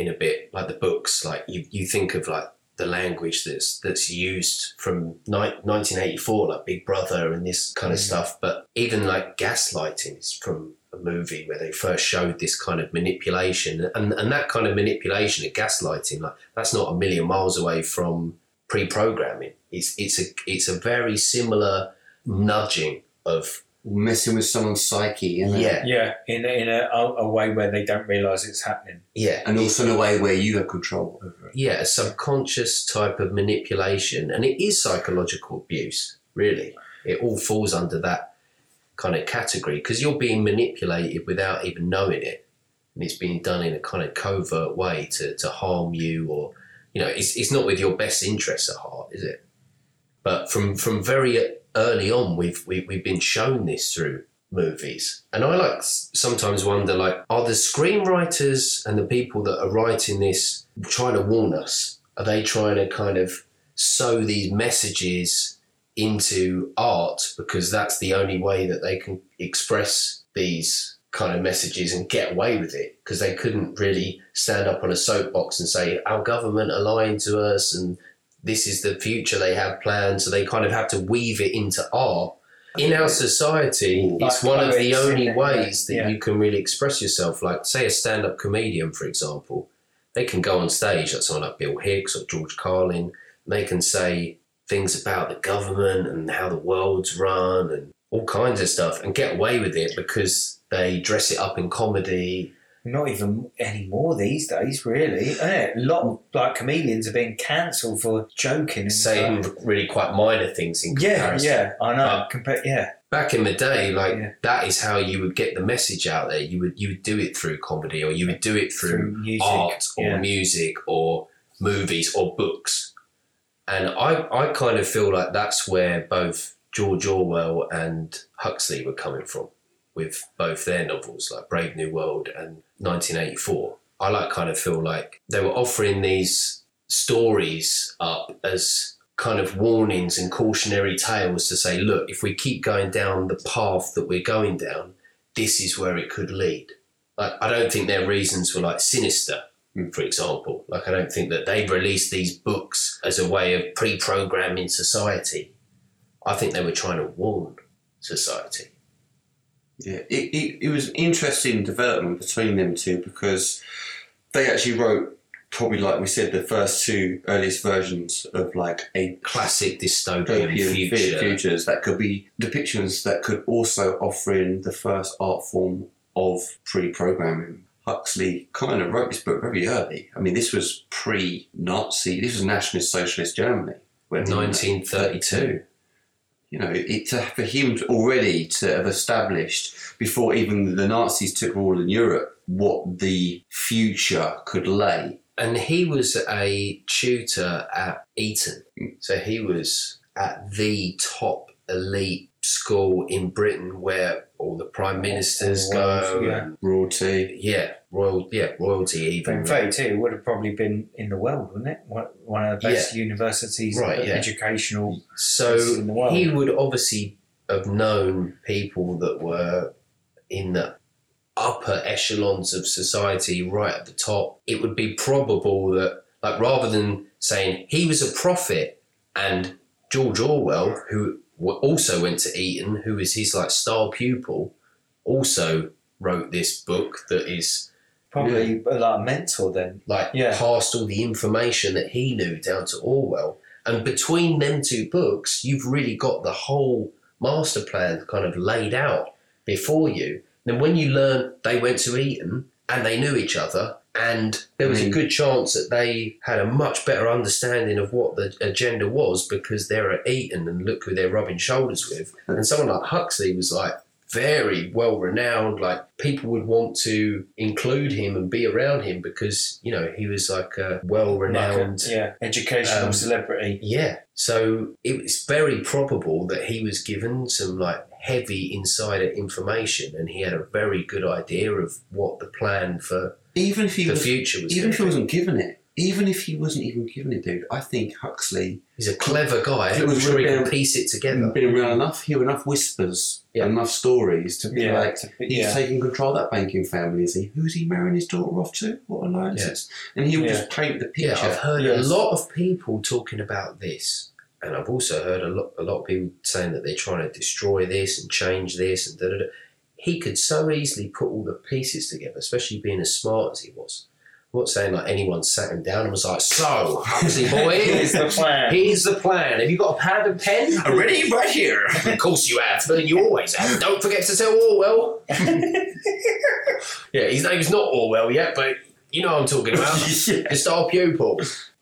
in a bit like the books. Like you, you think of like the language that's that's used from ni- 1984, like Big Brother and this kind of Mm. stuff. But even like gaslighting is from a movie where they first showed this kind of manipulation, and and that kind of manipulation of gaslighting, like that's not a million miles away from pre-programming. It's it's a it's a very similar nudging of messing with someone's psyche, isn't it? yeah Yeah. In, in a, a way where they don't realise it's happening. yeah and also in a way where you have control over it. yeah, a subconscious type of manipulation, and it is psychological abuse. Really, it all falls under that kind of category because you're being manipulated without even knowing it, and it's being done in a kind of covert way to to harm you, or you know, it's it's not with your best interests at heart, is it? But from from very early on, we've we, we've been shown this through movies. And I like sometimes wonder like are the screenwriters and the people that are writing this trying to warn us? Are they trying to kind of sow these messages into art because that's the only way that they can express these kind of messages and get away with it because they couldn't really stand up on a soapbox and say our government are lying to us and this is the future they have planned so they kind of have to weave it into art in our society it's Like one of the only yeah, ways that yeah. you can really express yourself like say a stand-up comedian for example they can go on stage like someone like bill hicks or george carlin and they can say things about the government and how the world's run and all kinds of stuff and get away with it because they dress it up in comedy. Not even anymore these days, really. A lot of like comedians are being cancelled for joking and saying stuff. really quite minor things in Yeah, comparison. yeah, yeah, I know. Uh, Compa- yeah, Back in the day, like Yeah. that is how you would get the message out there. You would you would do it through comedy, or you would do it through, through music. art, or yeah. music, or movies, or books. And I I kind of feel like that's where both George Orwell and Huxley were coming from, with both their novels, like Brave New World and 1984. I like kind of feel like they were offering these stories up as kind of warnings and cautionary tales to say, look, if we keep going down the path that we're going down, this is where it could lead. Like, I don't think their reasons were like sinister, for example. Like, I don't think that they released these books as a way of pre programming society. I think they were trying to warn society. Yeah, it, it, it was an interesting development between them two because they actually wrote probably like we said the first two earliest versions of like a Classic dystopian future. future. futures that could be depictions that could also offer in the first art form of pre-programming. Huxley kind of wrote this book very early. I mean, this was pre-Nazi. This was nationalist socialist Germany. When 1932. You know, it, to, for him already to have established before even the Nazis took rule in Europe what the future could lay. and he was a tutor at Eton. So he was at the top elite school in Britain where all the prime ministers go. royals, yeah. Royalty. yeah, royal, yeah, royalty even. In 32 would have probably been in the world, wouldn't it? One of the best universities, Right, yeah. educational. So in the world. he would obviously have known people that were in the upper echelons of society, right at the top. It would be probable that, like, rather than saying he was a prophet and George Orwell, who also went to Eton, who is his like star pupil, also wrote this book that is Probably a lot of mentor then. like Yeah. passed all the information that he knew down to Orwell. And between them two books, you've really got the whole master plan kind of laid out before you. Then when you learn they went to Eton and they knew each other, and there was a Mm. good chance that they had a much better understanding of what the agenda was because they're at Eton and look who they're rubbing shoulders with. And someone like Huxley was like very well renowned. Like people would want to include him and be around him because you know he was like a well renowned. Like yeah, educational um, celebrity. Yeah. So it was very probable that he was given some like heavy insider information and he had a very good idea of what the plan for Even if he the was, future was even if he wasn't given it, even if he wasn't even given it, dude, I think Huxley He's a clever guy. It I'm was sure he really- can piece it together. been around enough, hear enough whispers, Yeah. enough stories to be Yeah, like, he's yeah. taking control of that banking family, is he? Who's he marrying his daughter off to? What alliances? And he would Yeah. just paint the picture. Yeah, I've heard Yes. a lot of people talking about this, and I've also heard a lot, a lot of people saying that they're trying to destroy this and change this and da da da. He could so easily put all the pieces together, especially being as smart as he was. I'm not saying like anyone sat him down and was like, "So, Huxley boy, Here's the plan. here's the plan. Have you got a pad and pen?" I'm ready right here. of course you have, but you always have. Don't forget to tell Orwell. yeah, his name's not Orwell yet, but you know what I'm talking about. Yeah. The star pupil.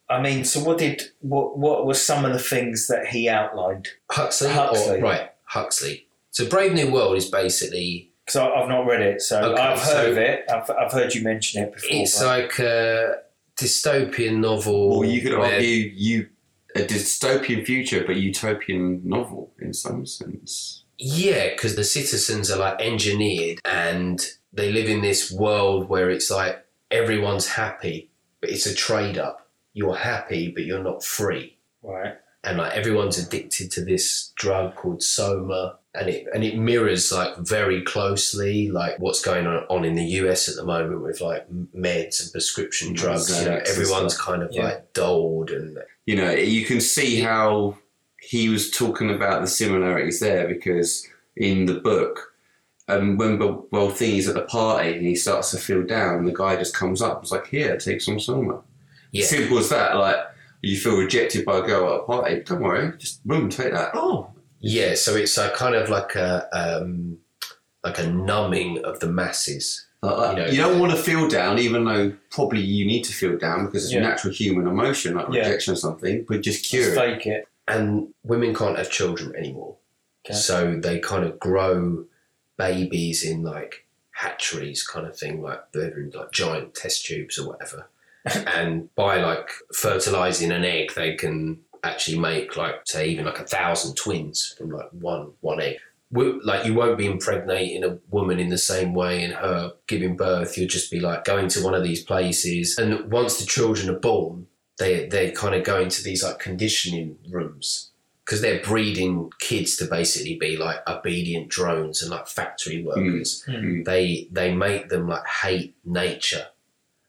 I mean, so what did what what were some of the things that he outlined? Huxley, Huxley. Or, right, Huxley. So Brave New World is basically Because I've not read it, so Okay, I've heard so- of it. I've, I've heard you mention it before. it's but- like a dystopian novel. Or you could where- argue you a dystopian future, but utopian novel in some sense. Yeah, because the citizens are like engineered and they live in this world where it's like everyone's happy, but it's a trade up. You're happy, but you're not free. Right. And like everyone's addicted to this drug called Soma. And it and it mirrors like very closely like what's going on, on in the US at the moment with like meds and prescription Mm, drugs. You know, everyone's kind of Yeah. like dulled and you know, you can see how he was talking about the similarities there because in the book, um, when well thing is at the party and he starts to feel down, the guy just comes up, It's like, "Here, take some soma." yeah. Simple as that. Like you feel rejected by a girl at a party, don't worry, just boom, take that. Oh, Yeah, so it's a kind of like a um, like a numbing of the masses. Like, like, You know- you don't want to feel down, even though probably you need to feel down because it's Yeah. a natural human emotion, like Yeah. rejection or something. But just cure Just it. fake it. And women can't have children anymore. Okay. So they kind of grow babies in like hatcheries kind of thing, like they're in like giant test tubes or whatever. and by like fertilizing an egg, they can actually make like say even like a thousand twins from like one one egg. Wo- Like you won't be impregnating a woman in the same way in her giving birth. You'll just be like going to one of these places, and once the children are born, they they kind of go into these like conditioning rooms because they're breeding kids to basically be like obedient drones and like factory workers. Mm. They they make them like hate nature,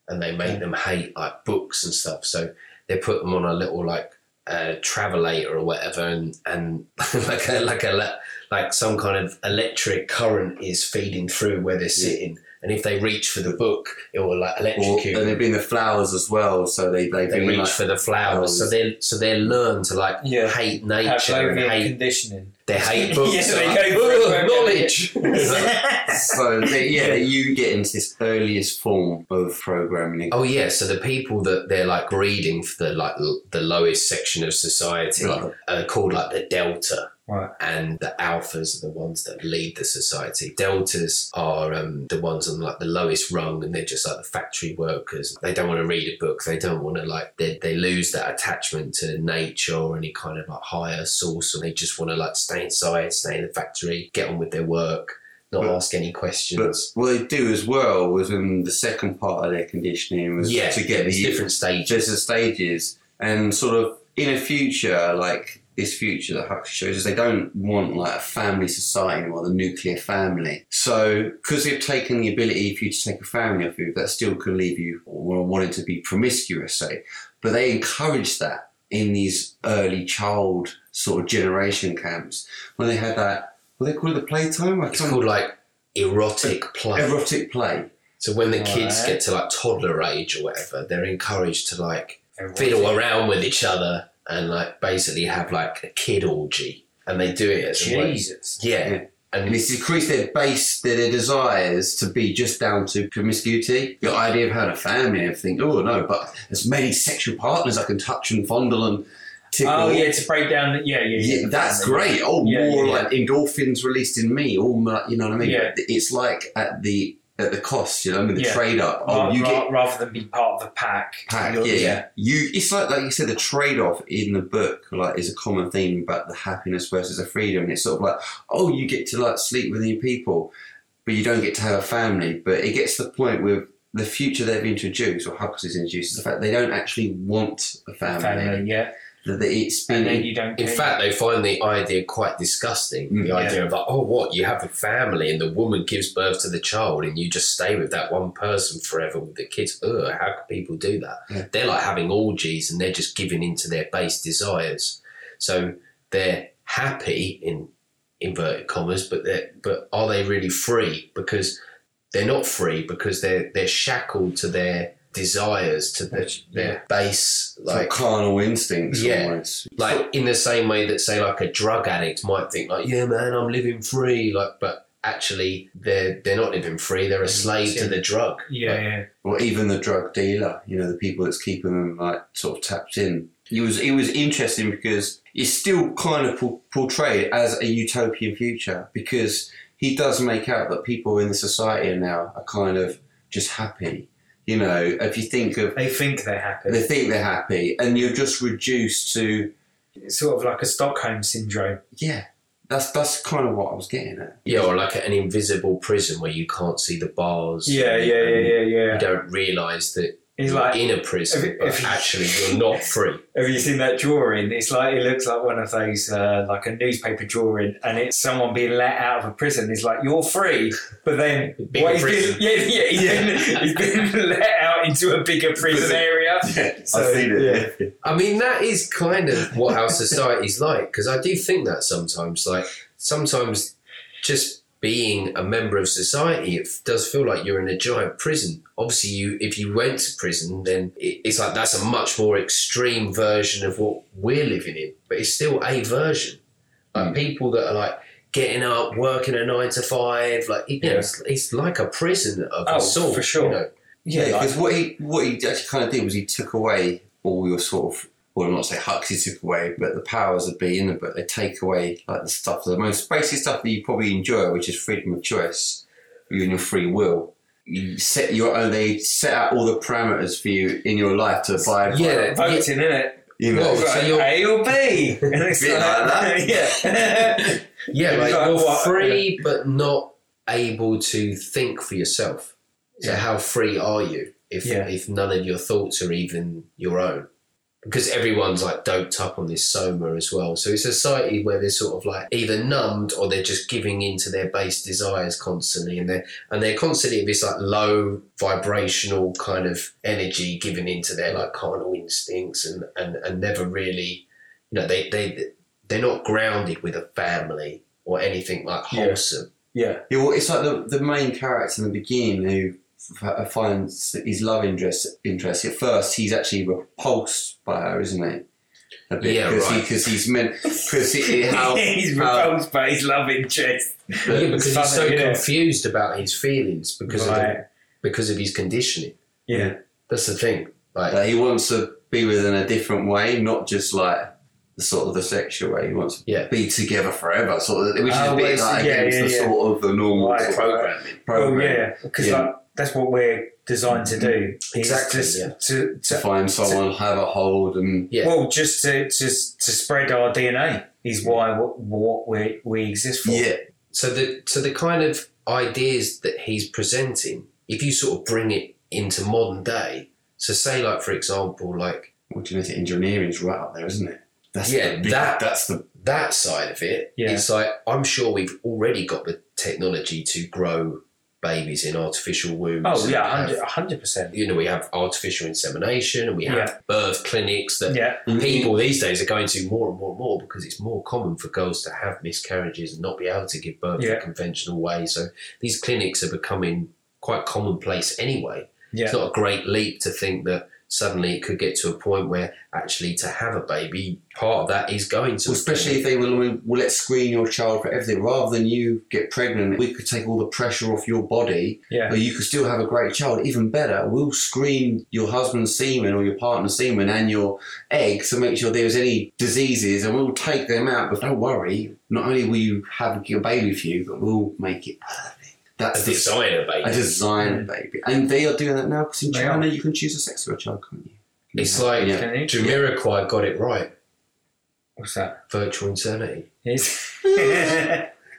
and they make them hate like books and stuff. So they put them on a little like uh, travelator or whatever, and and like a like a like some kind of electric current is feeding through where they're sitting. And if they reach for the book, it will like Or, electrocute. and they've been the flowers as well, so they they, They reach like, for the flowers, so they so they learn to like Yeah. hate Have nature and hate conditioning. They hate books. Yeah, they go for it, "Ugh, won't knowledge. so they, yeah, you get into this earliest form of programming. oh yeah, so the people that they're like breeding for the like l- the lowest section of society Like, are called like the delta. Right. And the alphas are the ones that lead the society. Deltas are um, the ones on like the lowest rung, and they're just like the factory workers. They don't want to read a book. They don't want to like they, they lose that attachment to nature or any kind of like higher source, and they just want to like stay inside, stay in the factory, get on with their work, not But- ask any But questions. what they do as well was in the second part of their conditioning was yeah, to get there's the different stages. just the stages and sort of in a future like this future that Huxley shows is they don't want like a family society or the nuclear family. So because they've taken the ability for you to take a family off you, that still can leave you or wanting to be promiscuous, say. But they encourage that in these early child sort of generation camps when they had that what they call it the playtime? I It's can't- called like erotic play. erotic play. So when the kids Right. get to like toddler age or whatever, they're encouraged to like fiddle around with each other and like basically have like a kid orgy, and they do it as a way. Jesus. Yeah, Yeah. and And it's increased their base, their, their desires to be just down to promiscuity. The idea of having a family and everything. Oh no, but as many sexual partners I can touch and fondle and tickle. Oh yeah, to break down. The, yeah, yeah, yeah. Yeah, that's great. Oh, Yeah, more yeah, like endorphins released in me. All my- you know what I mean. Yeah. It's like at the at the cost. You know, I mean, the Yeah. trade up. Oh, Ra- you get rather than be part of the pack. pack. Yeah, yeah. You. It's like like you said, the trade off in the book like is a common theme about the happiness versus the freedom. And it's sort of like, oh, you get to like sleep with your people, but you don't get to have a family. But it gets to the point with the future they've introduced, or Huxley's introduced, is the fact they don't actually want a family. family. Yeah, That that it's and been then you don't. in care. fact, they find the idea quite disgusting. Mm, the yeah. idea of like, oh, what you have a family and the woman gives birth to the child, and you just stay with that one person forever with the kids. Ugh, how can people do that? Yeah. They're like having orgies, and they're just giving into their base desires. So they're happy in inverted commas, but they but are they really free? Because they're not free because they're they're shackled to their desires, to their, their base like carnal instincts. Yeah. almost. like in the same way that say like a drug addict might think like yeah man i'm living free like but actually they're they're not living free they're a mm, slave to the drug Yeah, Like, yeah. or even the drug dealer, you know, the people that's keeping them like sort of tapped in. It was it was interesting because it's still kind of por- portrayed as a utopian future because he does make out that people in the society now are kind of just happy. You know, if you think of They think they're happy. they think they're happy, and you're just reduced to It's sort of like a Stockholm syndrome. yeah, that's that's kind of what I was getting at. Yeah, or like an invisible prison where you can't see the bars. Yeah, and- yeah, yeah, and yeah, You don't realise that He's you're like, in a prison, if- but if- actually you're not free. Have you seen that drawing? It's like it looks like one of those, uh, like a newspaper drawing, and it's someone being let out of a prison. It's like you're free, but then Bigger what he's prison. been, yeah, yeah, he's been, he's been let out into a bigger prison Prison. area. Yeah, So, I've seen it. yeah. I mean, that is kind of what our society's like because I do think that sometimes, like sometimes, just being a member of society, it does feel like you're in a giant prison. Obviously, you if you went to prison, then it's like that's a much more extreme version of what we're living in, but it's still a version. Like hmm. people that are like getting up, working a nine to five, like you know, Yeah. it's, it's like a prison of Oh, a sort. for sure. You know? Yeah, Yeah, like- because what he what he actually kind of did was he took away all your sort of well, not say Huxley took away, but the powers that be in the book. They take away like the stuff, the most basic stuff that you probably enjoy, which is freedom of choice, you and your free will. You set your own. They set out all the parameters for you in your life to abide. Yeah. Voting, oh, innit? you know. Well, It's so you're- A or B. And it's Bit like that. yeah. Yeah, like like you're what- free but not able to think for yourself. So Yeah. how free are you if Yeah. if none of your thoughts are even your own? Because everyone's like doped up on this soma as well. So it's a society where they're sort of like either numbed or they're just giving in to their base desires constantly and they're and they're constantly this like low vibrational kind of energy giving into their like carnal instincts and, and, and never really you know, they, they they're not grounded with a family or anything like wholesome. yeah. Yeah, well, it's like the, the main character in the beginning who f- Uh, finds his love interest. Interest at first, he's actually repulsed by her, isn't he? A bit Yeah, because right. because he's meant because he, how He's how- repulsed by his love interest. Yeah, because It's he's so yeah. confused about his feelings because of the, because of his conditioning. Yeah. That's the thing. Like that he wants to be with in a different way, not just like the sort of the sexual way. He wants to Yeah. be together forever, sort of, which is Oh, a bit like. Yeah, against yeah, the yeah. sort of the normal Right. sort of programming. program. Well, yeah, because Yeah. like that's what we're designed to do. Exactly, just yeah. To, To to, find someone, have a hold, and Yeah. well, just to just to spread our DNA is why what, what we we exist for. yeah, So the so the kind of ideas that he's presenting, if you sort of bring it into modern day, so say like for example, like well, genetic engineering's right up there, isn't it? That's Yeah, the big, that- that's the that side of it, Yeah. it's like I'm sure we've already got the technology to grow babies in artificial wombs. Oh yeah, have- hundred hundred percent. you know, we have artificial insemination and we have Yeah. birth clinics that Yeah, mm-hmm. people these days are going to more and more and more because it's more common for girls to have miscarriages and not be able to give birth Yeah. the conventional way. So these clinics are becoming quite commonplace anyway. yeah, It's not a great leap to think that suddenly it could get to a point where actually to have a baby, part of that is going to Well, especially if they will, will let screen your child for everything, rather than you get pregnant, we could take all the pressure off your body, yeah, but you could still have a great child. Even better, we'll screen your husband's semen or your partner's semen and your egg to make sure there's any diseases, and we'll take them out. But don't worry, not only will you have your baby for you, but we'll make it perfect. That's a the designer baby. a designer mm. baby, and they are doing that now because in They China you can choose the sex of a child, can't you? It's Yeah. like yeah. Jamiroquai got it right. What's that? Virtual insanity. It's-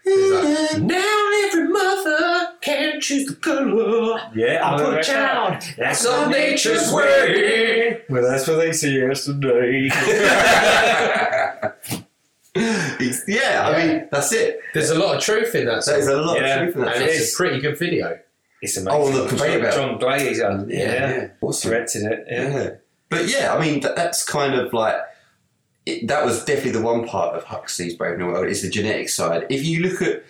It's like, now every mother can choose the color. yeah, I put a child. That's not nature's way. Well, that's what they see yesterday. It's- yeah, I mean that's it. There's a lot of truth in that. That is song. a lot Yeah. of truth in that. and It's- it's a pretty good video. it's oh, amazing. Oh, the conveyor belt. John Glazer, yeah, yeah, yeah, awesome. directed it. Yeah. Yeah. But yeah, I mean that, that's kind of like it, that was definitely the one part of Huxley's Brave New World is the genetic side. If you look at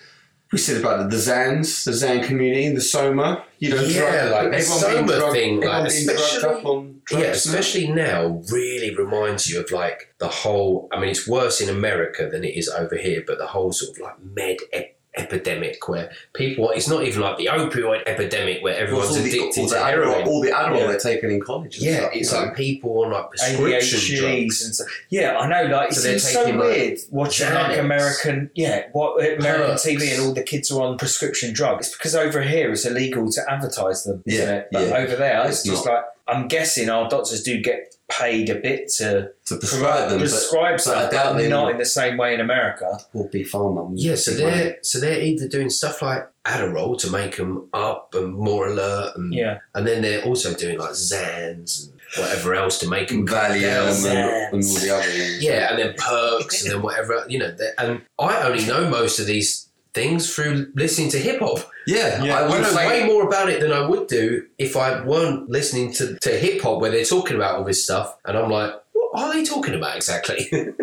we said about the Zans, the Zan community, the Soma, you know, Yeah, like the Soma drugged- thing, like, everyone being drugged especially- on Yeah, now. especially now, really reminds you of like the whole. I mean, it's worse in America than it is over here, but the whole sort of like med ep- epidemic where people. It's not even like the opioid epidemic where everyone's all the, addicted all the to Adderall, heroin. all the Adderall Yeah. they're taking in college. and yeah, stuff, it's you know. like people on like prescription ADHDs drugs. and so, yeah, I know. Like it So they're so taking, like, weird watching like American, yeah, what American Perks. TV and all the kids are on prescription drugs. It's because over here it's illegal to advertise them, isn't Yeah, it? But yeah. over there, it's, It's just not. like I'm guessing our doctors do get paid a bit to to prescribe them, but prescribe but I doubt but they not in the same way in America. will be pharma. Yeah, so they're so they're either doing stuff like Adderall to make them up and more alert, and Yeah, and then they're also doing like Zans and whatever else to make them Valium and, and all the other things. Yeah, and then perks and then whatever you know. And I only know most of these things through listening to hip hop. yeah. Yeah, I would know way more about it than I would do if I weren't listening to, to hip hop where they're talking about all this stuff, and I'm like, what are they talking about exactly?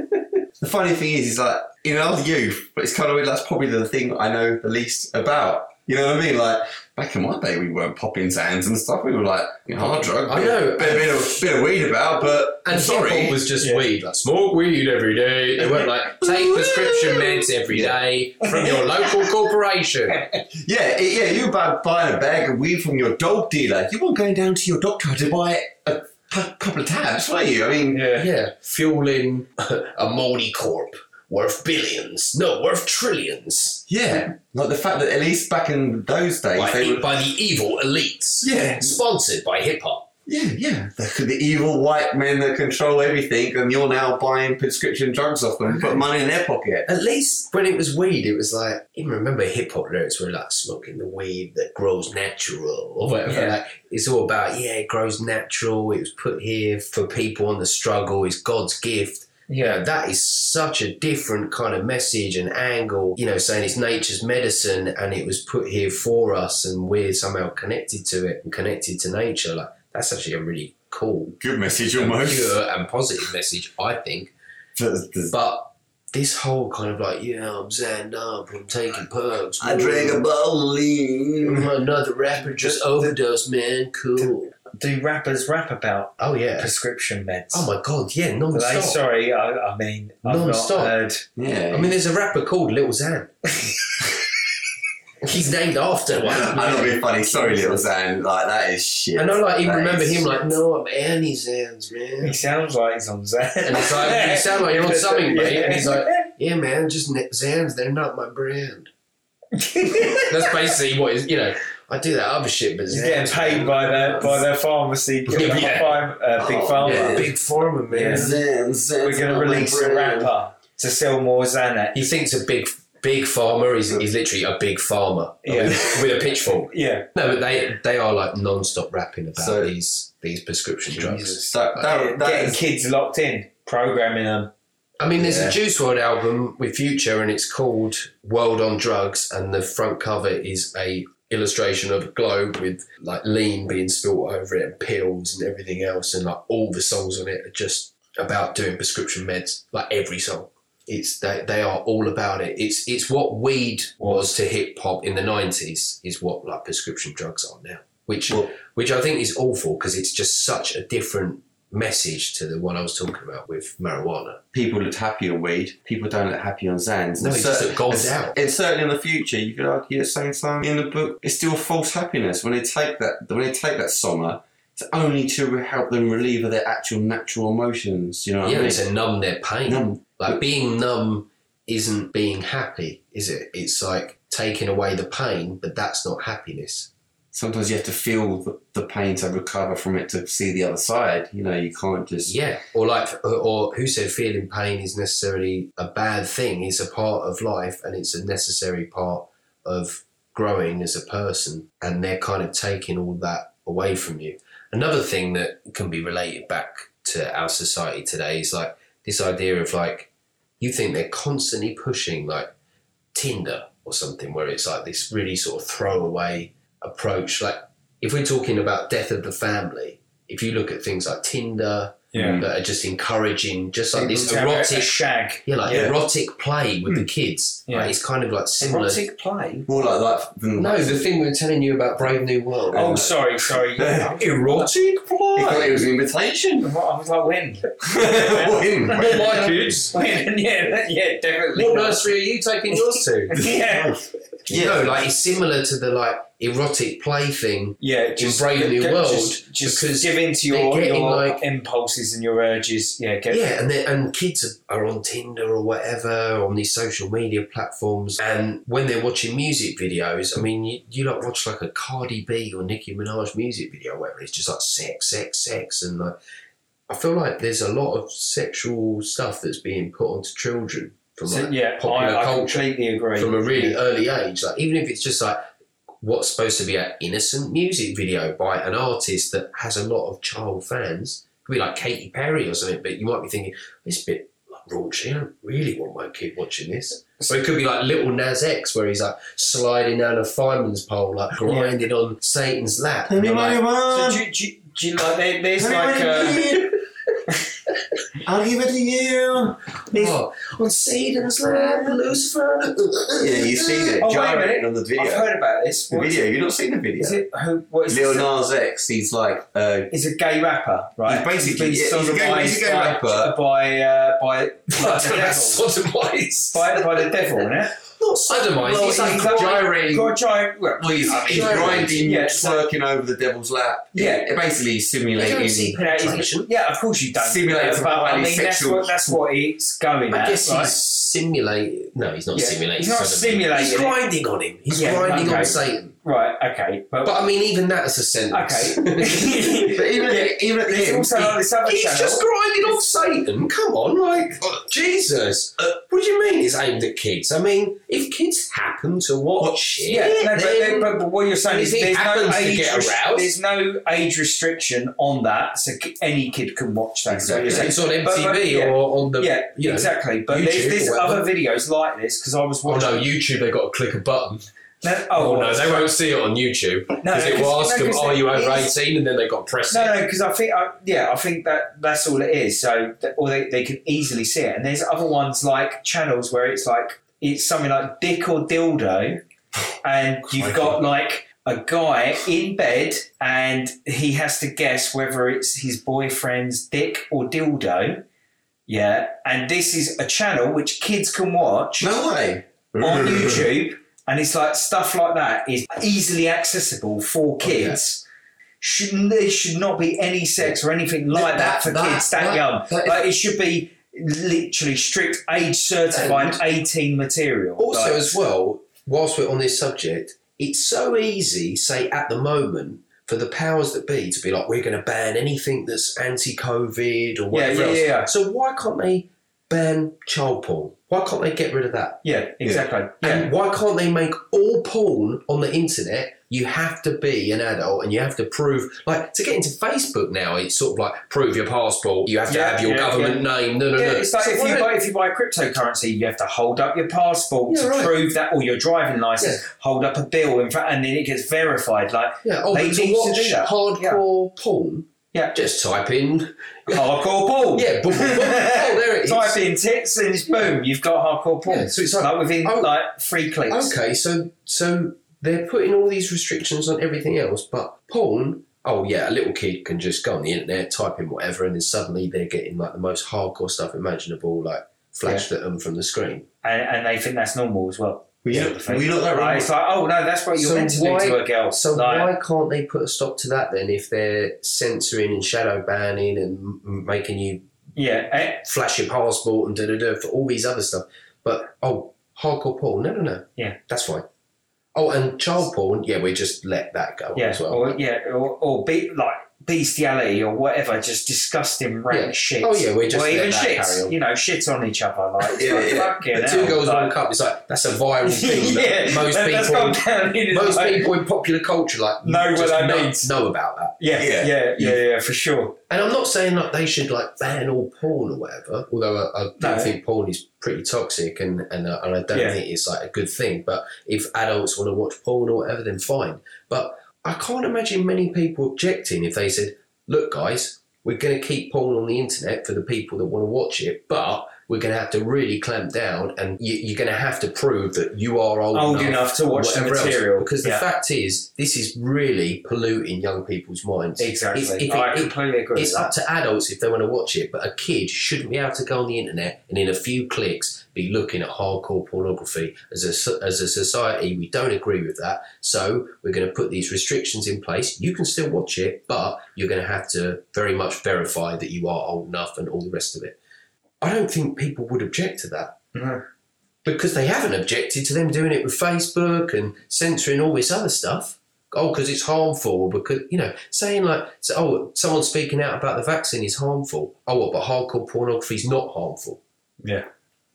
The funny thing is, is like in our youth, but it's kind of weird. That's probably the thing I know the least about. You know what I mean? Like back in my day, we weren't popping Zans and stuff. We were like you know, hard drug. I bit- know. bit, bit, of, bit of weed about, but and sorry. hip hop was just Yeah. weed, like smoke weed every day. They weren't like take prescription meds every day from your local corporation. yeah, yeah. You were about buying a bag of weed from your dog dealer. You weren't going down to your doctor to buy a couple of tabs, were you? I mean, yeah. Yeah, fueling a moldy corp worth billions, no, worth trillions. yeah. Like the fact that at least back in those days, By, they the, were. by the evil elites. Yeah, Sponsored by hip hop. Yeah, yeah. The, the evil white men that control everything, and you're now buying prescription drugs off them, put money in their pocket. At least when it was weed, it was like, even remember hip hop lyrics were like smoking the weed that grows natural or whatever. Yeah. Like, it's all about, yeah, it grows natural. It was put here for people on the struggle. It's God's gift. You know, that is such a different kind of message and angle, you know, saying it's nature's medicine and it was put here for us and we're somehow connected to it and connected to nature. Like, that's actually a really cool, Good message, almost. pure and positive message, I think. But this whole kind of like, yeah, I'm zanned up, I'm taking perks. I drank a bowl of lean. Another rapper just overdosed, man. Cool. Do rappers rap about Oh yeah. prescription meds? Oh my god, yeah, non-stop. sorry, I, I mean, I've Non-stop. not heard. Yeah. I mean, there's a rapper called Little Xan. He's named after one. I'm not being funny. Sorry, little Xan. Like that is shit. And I like even That remember is him like, no, I'm Annie Zans, man. He sounds like he's on Zan. And it's like, you sound like you're on something, mate. And he's like, yeah, man, just ne- Zans, they're not my brand. That's basically what is, you know, I do that other shit, but He's getting paid by the by the pharmacy, Yeah. farm, uh, big Oh, pharma. yeah, big pharma, man. Yeah. Zan, Zan, We're going to release a rapper to sell more Xanax. He thinks a big big farmer is, is literally a big farmer Yeah. with, with a pitchfork. Yeah, No, but they they are like non-stop rapping about So- these these prescription drugs. That, that, that getting is, kids locked in, programming them. I mean, there's Yeah. a Juice WRLD album with Future, and it's called World on Drugs, and the front cover is a illustration of a globe with like lean being spilt over it and pills and everything else, and like all the songs on it are just about doing prescription meds. Like every song, it's they, they are all about it. It's it's what weed was to hip hop in the '90s is what like prescription drugs are now, which Well- which I think is awful because it's just such a different message to the one I was talking about with marijuana. people look happy on weed. People don't look happy on Zans. No, it's just cer- a gold and- out. And certainly in the future, you could argue the same thing in the book. It's still false happiness when they take that when they take that soma. It's only to help them relieve their actual natural emotions. You know what yeah, I mean? it's to numb their pain. Numb. Like being numb isn't being happy, is it? It's like taking away the pain, but that's not happiness. Sometimes you have to feel the, pain to recover from it to see the other side. You know, you can't just. Yeah, or like, or who said feeling pain is necessarily a bad thing? It's a part of life, and it's a necessary part of growing as a person. And they're kind of taking all that away from you. Another thing that can be related back to our society today is like this idea of like you think they're constantly pushing like Tinder or something, where it's like this really sort of throwaway approach. Like if we're talking about death of the family, if you look at things like Tinder Yeah. Mm. that are just encouraging, just like this To have a- a erotic, shag. yeah, like Yeah. erotic play with the mm. kids. Yeah. Like, it's kind of like similar. Erotic play. More like that. Than No, the thing we were telling you about Brave New World. Oh, sorry, sorry. Yeah. Erotic He thought play. it was an invitation. I was like, when? When? my kids. When? Yeah, yeah, definitely. What not. nursery are you taking yours to? yeah. Yeah. No, like it's similar to the like erotic play thing. Yeah, just Brave New get- World, Just, just because give in to your, getting, your like- impulses and your urges. Yeah, get, Yeah, and and kids are on Tinder or whatever on these social media platforms, and when they're watching music videos, I mean, you, you like watch like a Cardi B or Nicki Minaj music video, or whatever. It's just like sex, sex, sex, and like I feel like there's a lot of sexual stuff that's being put onto children from So, like yeah, popular I, I culture completely agree. from a really Yeah. early age. Like even if it's just like what's supposed to be an innocent music video by an artist that has a lot of child fans, could be like Katy Perry or something. But you might be thinking it's a bit like raunchy. I don't really want my kid watching this. So it could be like Little Nas X, where he's like sliding down a fireman's pole, like grinding on Satan's lap. And you're like, So do, you- do, do you like there, there's like uh, I'll give it to you. oh, on Satan's lap, Lucifer. Yeah, you seen it Oh, wait a gyrating minute. on the video. I've heard about this. The What is video, it? you've not seen the video. Is it who? What is Lil it? Nas X, he's like, uh, He's a gay rapper, right? He's basically- He's yeah, been he's a gay- he's a gay by, rapper. by uh, by like the devil. Sodomized. by, by the devil, isn't it? Not sodomized. Well, he's like gyrating. A giant. Well, he's, I he's grinding, Yeah, so- over the devil's lap. Yeah. It basically simulating. see you know, he's- penetration. yeah, of course you don't. Simulating but I mean, that's what, that's what it's going I at. guess right? he's simulating. No, he's not Yeah, simulating. he's not simulating He's grinding on him. He's Yeah, grinding okay. on Satan. Right, okay. But, But I mean, even that is a sentence. okay. But even, Yeah. even at the end, also this other He's channel. just grinding off Satan. Come on, like oh, Jesus. Uh, what do you mean it's aimed at kids? I mean, if kids happen to watch it, Yeah, no, but, then- but, but what you're saying is there's no, age get aroused- there's no age restriction on that, so any kid can watch that. So Exactly. you're it's on MTV But- but, yeah. or on the yeah, you know, exactly. But YouTube there's, there's other videos like this because I was watching. Oh no, YouTube! They got to click a button. No, Oh, oh, no, they won't see it on YouTube because No, it will ask no, them, "Are you over is- 18? And then they got to press No, it. no, because I think, I, yeah, I think that that's all it is. So, or they, they can easily see it. And there's other ones like channels where it's like it's something like dick or dildo, and you've got like a guy in bed, and he has to guess whether it's his boyfriend's dick or dildo. Yeah, and this is a channel which kids can watch no way. on YouTube, and it's like stuff like that is easily accessible for oh, kids. Shouldn't there should not be any sex or anything like that, That- for that- kids that, that- young. is- like it should be literally strict age certified eighteen material. Also, Like, as well, whilst we're on this subject, it's so easy, say at the moment, for the powers that be to be like, we're going to ban anything that's anti-COVID or whatever yeah, else. yeah, yeah, So why can't they ban child porn? Why can't they get rid of that? yeah, exactly. Yeah. And why can't they make all porn on the internet? You have to be an adult and you have to prove, like, to get into Facebook now, it's sort of like prove your passport. You have to Yeah, have your yeah, government name. No, no, Yeah, no. it's like So if you buy if you buy a cryptocurrency, you have to hold up your passport to right. prove that, or your driving license. Hold up a bill in front, and then it gets verified. Like yeah, oh, they but to need to do that. hardcore porn, Yeah. just type in, hardcore porn. yeah, boom, boom, boom. oh, there it is. Type in tits and it's boom, you've got hardcore porn. Yeah, so it's like- like within oh, like three clicks. Okay, so so they're putting all these restrictions on everything else, but porn. Oh yeah, a little kid can just go on the internet, type in whatever, and then suddenly they're getting like the most hardcore stuff imaginable, like flashed at them from the screen. And, and they think that's normal as well. We Sort look, of we look that Right, right. It's like, oh no, that's what you're So meant to why- do to a girl. So Like, why can't they put a stop to that then? If they're censoring and shadow banning and making you yeah, eh, flash your passport and da da da for all these other stuff, but oh, hardcore porn? No, no, no. Yeah. that's fine. Oh, and child porn? Yeah, we just let that go yeah, as well. or yeah, or, or be like bestiality or whatever, just disgusting rank Yeah. shit. Oh, yeah, we're just or even shit, you know, shit on each other. Like, Yeah, yeah. two hell, girls like- one cup. It's like that's a viral thing. that yeah, most that- people, gone down in most like- people in popular culture like Know what know, means. know about that. Yeah, Yeah. yeah, yeah, yeah, for sure. And I'm not saying like they should like ban all porn or whatever. Although I, I do No. think porn is pretty toxic, and and, uh, and I don't Yeah. think it's like a good thing. But if adults want to watch porn or whatever, then fine. But I can't imagine many people objecting if they said, "Look, guys, we're going to keep porn on the internet for the people that want to watch it, but we're going to have to really clamp down, and you, you're going to have to prove that you are old, Old enough to watch the whatever else. material. Because the fact is, this is really polluting young people's minds. Exactly. It's, if I it- completely agree it's up to adults if they want to watch it, but a kid shouldn't be able to go on the internet and in a few clicks be looking at hardcore pornography. As a, as a society, we don't agree with that. So we're going to put these restrictions in place. You can still watch it, but you're going to have to very much verify that you are old enough and all the rest of it. I don't think people would object to that. No. Because they haven't objected to them doing it with Facebook and censoring all this other stuff. Oh, because it's harmful, because you know, saying like, so, oh, someone speaking out about the vaccine is harmful. Oh, what? But hardcore pornography is not harmful. Yeah.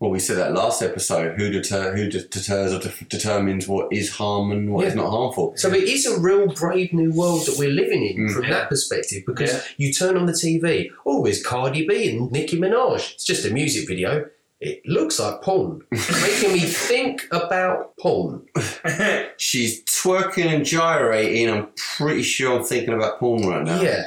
Well, we said that last episode. Who deter who de- deters or de- determines what is harm and what is Yeah. not harmful? So it is a real brave new world that we're living in Mm. from that perspective. Because Yeah. you turn on the TV, oh, it's Cardi B and Nicki Minaj. It's just a music video. It looks like porn, making me think about porn. She's twerking and gyrating. I'm pretty sure I'm thinking about porn right now. Yeah.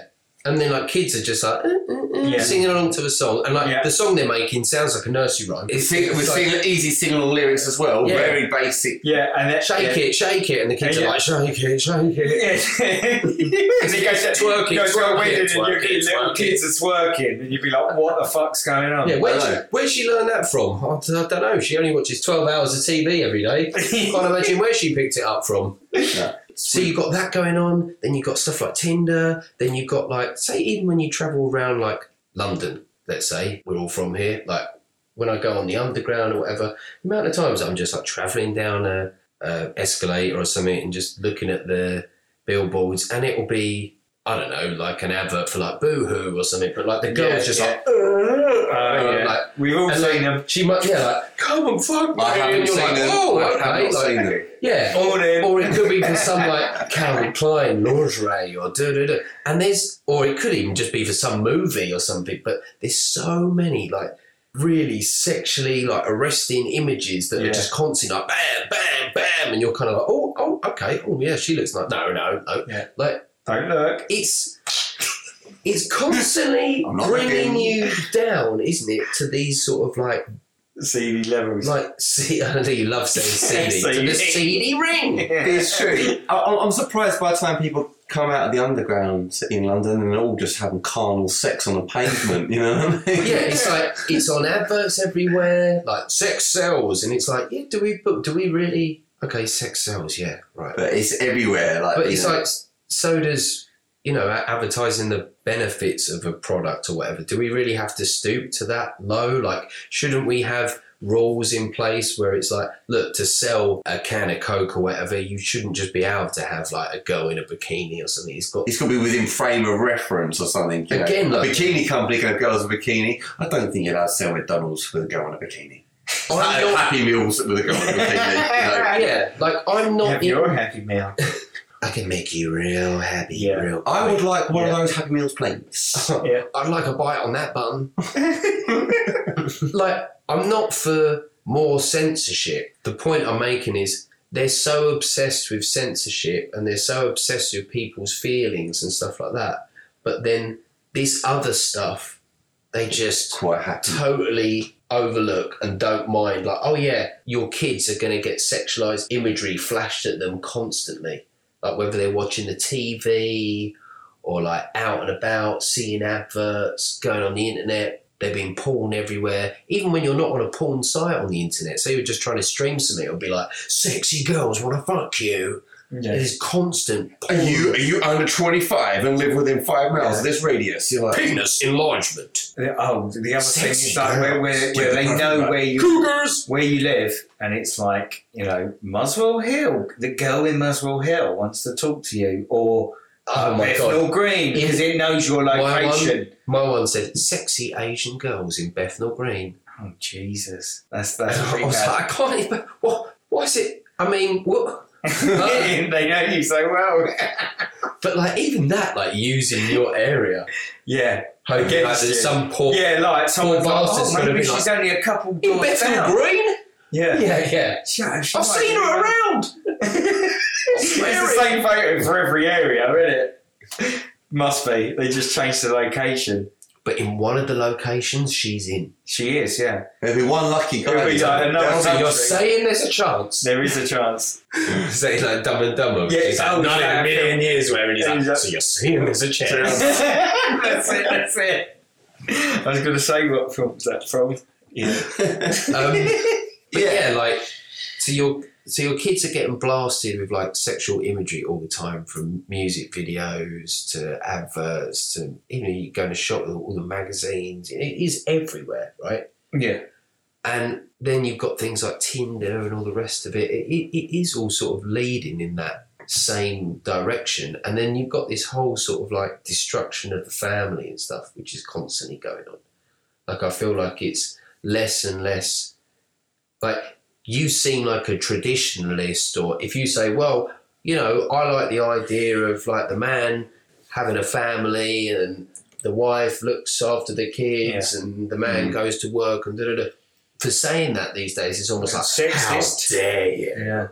And then like kids are just like "Uh, uh, uh," Yeah. singing along to a song, and like Yeah. the song they're making sounds like a nursery rhyme. It's sing- we're like, singing easy singing lyrics as well. Yeah. Very basic. yeah, and then, shake yeah. it, shake it, and the kids Yeah. are like shake it, shake it. Yeah. and he goes to Twerking, goes to a twerking, wedding and twerking, your little twerking. kids are twerking, and you'd be like, "What the fuck's going on?" Yeah, where'd I she, where'd she learn that from? I, d- I don't know. She only watches 12 hours of TV every day. Can't imagine where she picked it up from. Yeah. So you've got that going on, then you've got stuff like Tinder, then you've got like, say, even when you travel around like London, let's say, we're all from here, like when I go on the underground or whatever, the amount of times I'm just like travelling down a, a escalator or something and just looking at the billboards and it'll be, I don't know, like an advert for like Boohoo or something, but like the girl's Yeah, just yeah. like, "Uh, yeah. like, We've all seen like, them. she might, yeah, like, come and fuck me. I haven't seen like, them. oh, I okay. have not like, seen them. yeah, Morning. or, or it could be for some like Calvin Klein lingerie or da da da. And there's, or it could even just be for some movie or something. But there's so many like really sexually like arresting images that Yeah. are just constantly like bam, bam, bam, and you're kind of like, oh, oh, okay, oh yeah, she looks like no, no, no. Yeah. Like Don't look. it's it's constantly bringing looking. you down, isn't it, to these sort of like CD levels. like see, I know you love saying CD to the CD ring. It's true. I, I'm- I'm surprised by the time people come out of the underground in London and they're all just having carnal sex on the pavement. You know what I mean? Yeah, it's like it's on adverts everywhere, like sex sells, and it's like, yeah, do we but do we really? Okay, sex sells, yeah, right. But it's everywhere. Like, But it's know. like so does you know advertising the benefits of a product or whatever. Do we really have to stoop to that low? Like, shouldn't we have rules in place where it's like, look, to sell a can of Coke or whatever, you shouldn't just be able to have like a girl in a bikini or something. It's got It's got to be within frame of reference or something. You know. Again, a like- bikini company can have girls in a bikini. I don't think you're allowed to sell McDonald's with a girl in a bikini. I'm not- Happy Meals with a girl in a bikini. You know. yeah, like I'm not. Have in- your happy meal. I can make you real happy, Yeah. real. I would like one Yeah. of those Happy Meals plates. Yeah. I'd like a bite on that button. like, I'm not for more censorship. The point I'm making is they're so obsessed with censorship and they're so obsessed with people's feelings and stuff like that. But then this other stuff, they just Quite happy. totally overlook and don't mind. Like, oh yeah, your kids are going to get sexualized imagery flashed at them constantly. Like whether they're watching the TV or like out and about, seeing adverts, going on the internet. they're being porn everywhere, even when you're not on a porn site on the internet. So you're just trying to stream something, it'll be like, sexy girls want to fuck you. Yeah. There's constant Are you are you under 25 and live within five miles Yeah. of this radius? You're like, penis enlargement. Oh, the other thing is like where, where, where they know where you Cougars! where you live, and it's like you know Muswell Hill. The girl in Muswell Hill wants to talk to you, or Oh my god. Bethnal Green because it knows your My location. My one said, sexy Asian girls in Bethnal Green. Oh Jesus, that's that's I was bad. like, I can't even. What? Why is it? I mean, what? they know you so well. But like, even that, like using your area, yeah, hoping like, Against there's some poor yeah, like someone's like, bastard's oh, maybe be she's like, only a couple in doors Bethnal down. Green. Yeah, Yeah, yeah. Yeah, I've seen her around. it's the same photo for every area, isn't it? Must be. They just changed the location. But in one of the locations she's in. She is, yeah. There'll be one lucky guy. There'll be like another That'll be- So you're saying there's a chance? There is a chance. Say like Dumb and Dumber. Yeah, He's like, oh, not in a million years where he's like, so you're saying there's a chance. that's it, that's it. I was going to say what film was that from? Yeah. Um, but yeah. like so your so your kids are getting blasted with like sexual imagery all the time from music videos to adverts to you know you go to shop with all the magazines it is everywhere right Yeah. and then you've got things like Tinder and all the rest of it. It, it, it is all sort of leading in that same direction. And then you've got this whole sort of like destruction of the family and stuff, which is constantly going on. Like I feel like it's less and less. Like you seem like a traditionalist, or if you say, well, you know, I like the idea of like the man having a family and the wife looks after the kids and the man Mm. goes to work and da da da. For saying that these days, it's almost like Sexist. how dare you? Yeah.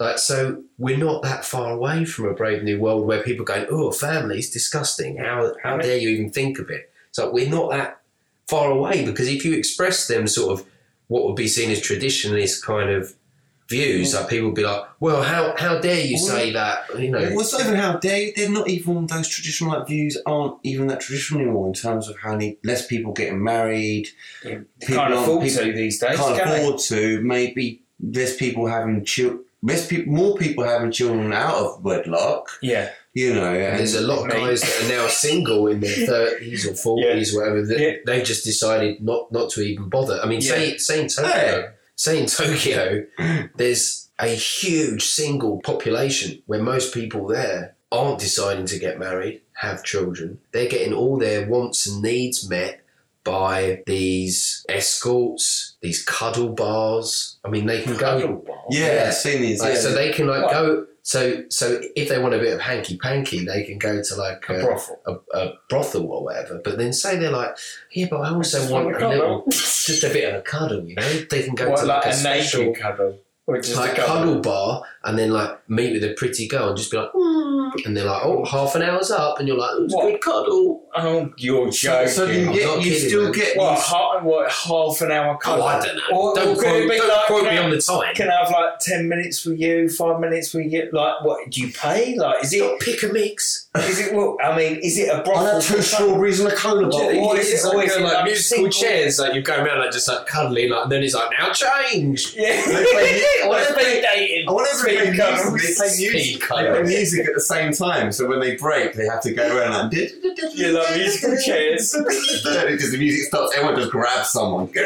Like so, we're not that far away from a brave new world where people are going, "Oh, family's disgusting. How how dare you even think of it?" So we're not that far away because if you express them sort of what would be seen as traditionalist kind of views, like people would be like, "Well, how how dare you say that?" You know, Well, it's not even how they they're not even those traditional like views aren't even that traditional anymore in terms of how many less people getting married, yeah. People Can't afford people to these days. can't can they? afford to. Maybe less people having children. Less people, more people having children out of wedlock. Yeah. You know, and There's a lot of guys that are now single in their thirties or forties, whatever. That Yeah. they've just decided not not to even bother. I mean, say say in Tokyo, Hey. say in Tokyo, there's a huge single population where most people there aren't deciding to get married, have children. They're getting all their wants and needs met by these escorts, these cuddle bars. I mean, they can go Cuddle ball. yeah, Yeah. I've seen these. like, yeah. so they can like What? go. So so if they want a bit of hanky panky, they can go to like A a, brothel. a, a brothel or whatever. But then say they're like, yeah, but I also Just want want a a cuddle." little, just a bit of a cuddle, you know. They can go What, to like like, a, a, special cuddle? Or just like a cuddle? bar and then like meet with a pretty girl and just be like, mm, and they're like, oh, half an hour's up, and you're like, it was a good cuddle. Oh, you're joking. so you, get, you kidding, still man. get what, half, what, half an hour cuddle? Oh, I don't know. Or- don't or quote, don't like, quote me I- on the time. Can I have like 10 minutes with you, 5 minutes with you? Like, what, do you pay? Like, is it, pick a mix. is it, well, I mean, is it a brothel? I'll have two strawberries and a cola What- bottle. what is it? Like, Or is it like like musical chairs, like you go around like just like cuddling, like and then it's like now change. Yeah. They play- What whatever speed they- dating? I wonder if they Speed play music, they play music, they play music at the same time. So when they break, they have to go around like. You like musical chairs? Because the music stops, everyone just grabs someone.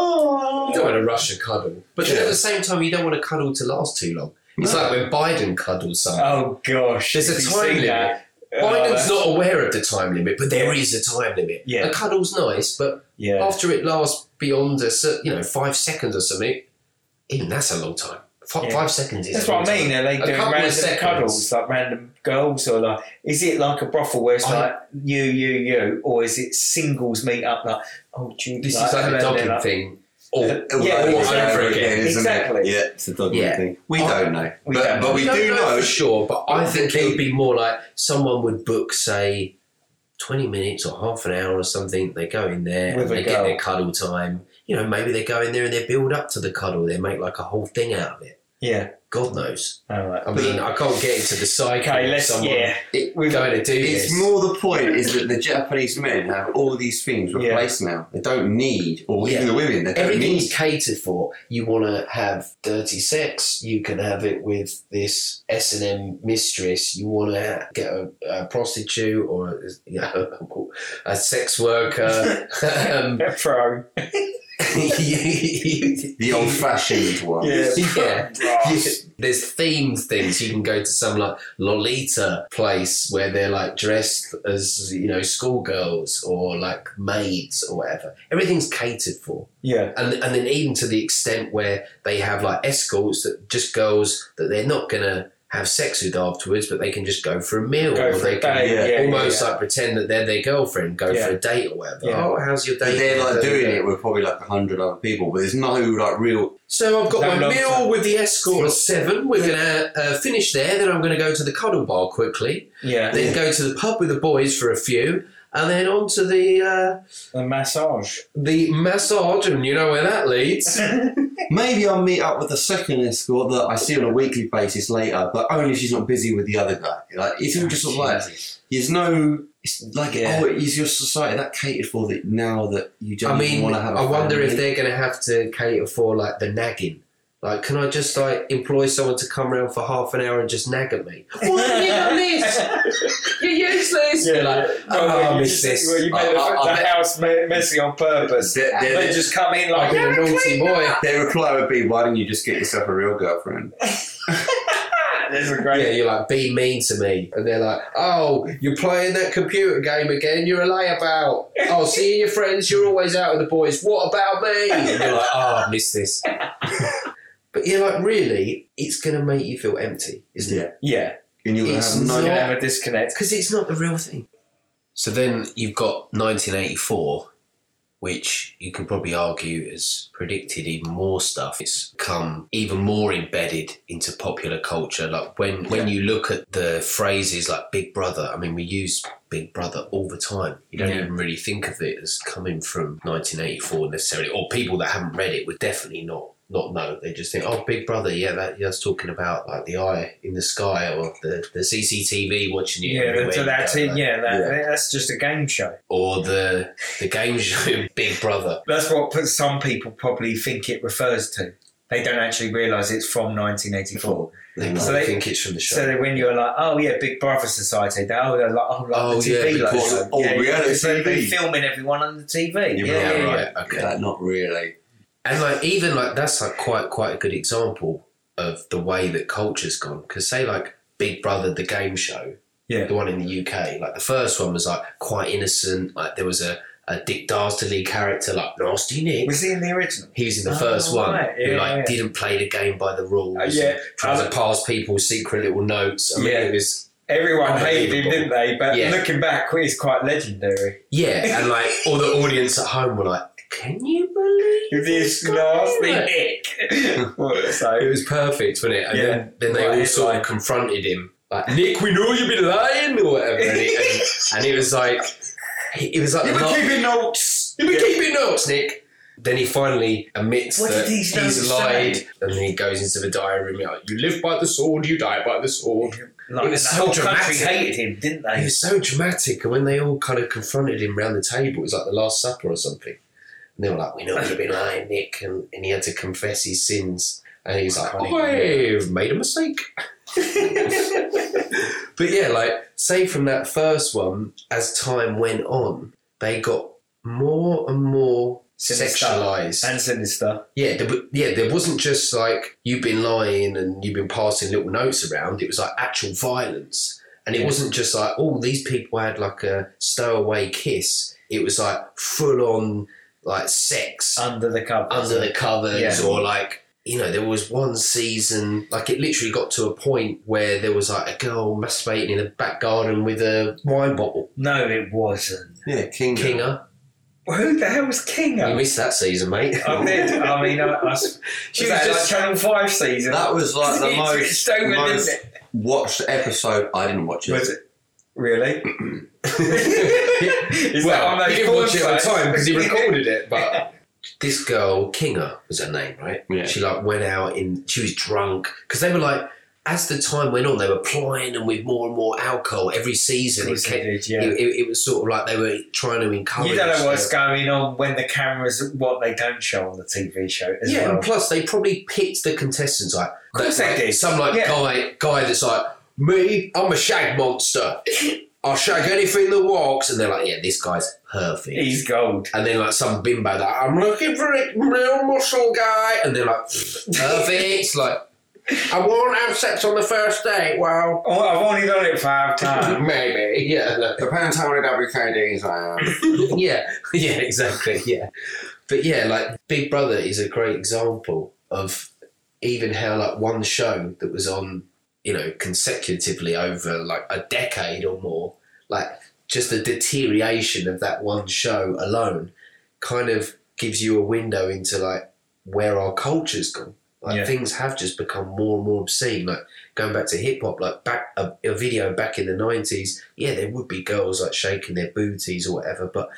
Oh. You don't want to rush a cuddle, but Yeah. at the same time, you don't want a cuddle to last too long. It's No. like when Biden cuddles someone. Oh, gosh. There's a Have time limit. that? Oh, Biden's that's- not aware of the time limit, but there is a time limit. Yeah. A cuddle's nice, but Yeah. after it lasts beyond a cer- you know five seconds or something, even that's a long time. Five, Yeah. five seconds is. That's a long what I mean. time. Are they A doing couple of random seconds. cuddles, like random girls, or like is it like a brothel where it's I- like you, you, you, or is it singles meet up like oh, do you This like, is like a then dogging like- thing. Or, Yeah, Over exactly. and again, isn't Exactly. It? Yeah, it's a dog Yeah. thing. We I- don't know. We but, don't but know. we don't do know, know. for sure. But I think it would be more like someone would book, say, twenty minutes or half an hour or something. They go in there With and they girl. get their cuddle time. You know, maybe they go in there and they build up to the cuddle. They make like a whole thing out of it. Yeah. God knows. All right. I mean, I can't get into the psyche Okay, of let's someone yeah. going to do It's this. more the point is that the Japanese men have all these things Yeah. replaced now. They don't need, or Yeah. even the women, they don't Everything's need. catered for. You want to have dirty sex, you can have it with this S and M mistress. You want to get a, a prostitute or a, you know, a sex worker. um, Pro. The old-fashioned one. Yeah. Yeah. Brass. There's themed things. You can go to some like Lolita place where they're like dressed as you know schoolgirls or like maids or whatever. Everything's catered for. Yeah. and and then even to the extent where they have like escorts that just girls that they're not gonna have sex with afterwards, but they can just go for a meal Go or for they a can day. Yeah. yeah, almost yeah. like pretend that they're their girlfriend, go Yeah. for a date or whatever. Yeah. Oh, how's your date? they're like Da, da, doing it with probably like a hundred other people, but there's no like real. So I've got No, my meal so- with the escort at seven. We're gonna uh, finish there. Then I'm gonna go to the cuddle bar quickly. Yeah. Then go to the pub with the boys for a few, and then on to the uh, The massage. the massage, and you know where that leads. Maybe I'll meet up with the second escort that I see on a weekly basis later, but only if she's not busy with the other guy. Like it's all just sort of like there's no. It's like Yeah. oh, is your society that catered for that now that you don't I mean, want to have? a I wonder if they're going to have to cater for like the nagging. Like, can I just like employ someone to come around for half an hour and just nag at me? Why have you done this? You're useless. Yeah, like, oh, Well, oh, I miss just- this. well, you made I- oh, oh, the, I- I the bet- house me- messy on purpose. They're- they're- they just come in like, a naughty boy. now." Their reply would be, "Why don't you just get yourself a real girlfriend?" This is Yeah, you're like, be mean to me. And they're like, oh, you're playing that computer game again. You're a layabout. Oh, seeing your friends, you're always out with the boys. What about me? And you're like, oh, I miss this. but you're like, really, it's going to make you feel empty, isn't it? Yeah, And you'll It's have no. can have a disconnect. Because it's not the real thing. So then you've got 1984, which you can probably argue has predicted even more stuff. It's come even more embedded into popular culture. Like when, when you look at the phrases like Big Brother, I mean, we use Big Brother all the time. You don't Yeah. even really think of it as coming from 1984 necessarily, or people that haven't read it would definitely not. Not know. They just think, oh, Big Brother, yeah, that yeah, that's talking about like the eye in the sky or the, the CCTV watching you. Yeah, so that's it. Yeah, that, Yeah. that's just a game show. or the the game show Big Brother. That's what some people probably think it refers to. They don't actually realise it's from 1984. They So they- think it's from the show. So when you're like, oh yeah, Big Brother Society, they oh, they're like, oh, like Oh, the yeah, TV Big logo. Brother. Oh, yeah, reality so they're TV. filming everyone on the TV. Yeah, Yeah, yeah, yeah. right, okay. Yeah, not really. And like even like that's like quite quite a good example of the way that culture's gone. Because say like Big Brother, the game show, Yeah. the one in the UK, like the first one was like quite innocent. Like there was a, a Dick Dastardly character, like Nasty Nick. Was he in the original? He was in the Oh, first one, right. who like yeah. didn't play the game by the rules. Uh, yeah. tried Uh, to pass people secret little notes. I mean, Yeah. it was Everyone hated him, didn't they? But Yeah. looking back, he's quite legendary. yeah, and like all the audience at home were like, "Can you believe This guy?" nasty Like, Nick. It was perfect, wasn't it? And Yeah. then, then they Right, all sort like- of confronted him, like Nick, we know you've been lying or whatever, and he, and, and he was like, he, he was like, you've were la- keeping notes. You've been keeping notes, Nick. Then he finally admits What that he's notes lied, say? and then he goes into the diary room. Like, you live by the sword, you die by the sword. Like, It was the so whole dramatic. country hated him, didn't they? It was so dramatic, and when they all kind of confronted him round the table, it was like the Last Supper or something. And they were like, "We know you've been lying, Nick," and, and he had to confess his sins. And he's like, "I've made a mistake." but yeah, like say from that first one, as time went on, they got more and more Sinister. sexualized. And sinister. Yeah, there, yeah, there wasn't just like you've been lying and you've been passing little notes around. It was like actual violence, and it Yeah. wasn't just like oh these people had like a stowaway kiss. It was like full on like sex Under the covers. under the covers, Yeah. or like you know there was one season like it literally got to a point where there was like a girl masturbating in the back garden with a wine bottle. No, it wasn't. Yeah, Kinga. Kinger, Who the hell was King? you missed that season, mate. I did. I mean, I, I, She was was just- like Channel Five season. That was like the most, switched most watched episode. I didn't watch it. Was it really? Is that well, on those he didn't watch it porn at the time because he recorded it. But this girl, Kinga, was her name, right? Yeah. She like went out in. She was drunk because they were like, as the time went on, they were plying them with more and more alcohol every season. It, they kept- did, yeah. it, it, it was sort of like they were trying to encourage. You don't know what's them. going on when the cameras, what they don't show on the TV show as Yeah, well. and plus they probably picked the contestants like, Of course like, they did. Some like Yeah. guy guy that's like me. I'm a shag monster. I'll shag anything that walks, and they're like, yeah, this guy's perfect. He's gold. And then like some bimbo that I'm looking for a real muscle guy, and they're like, perfect. like, I won't have sex on the first date. Well, Oh, I've only done it five times. maybe. Yeah, look. Depends how many WKDs I am. yeah, yeah, exactly. Yeah, but yeah, like Big Brother is a great example of even how like one show that was on, you know, consecutively over like a decade or more, like just the deterioration of that one show alone, kind of gives you a window into like where our culture's gone. Like Yeah. things have just become more and more obscene. Like going back to hip hop, like back a, a video back in the nineties, yeah, there would be girls like shaking their booties or whatever, but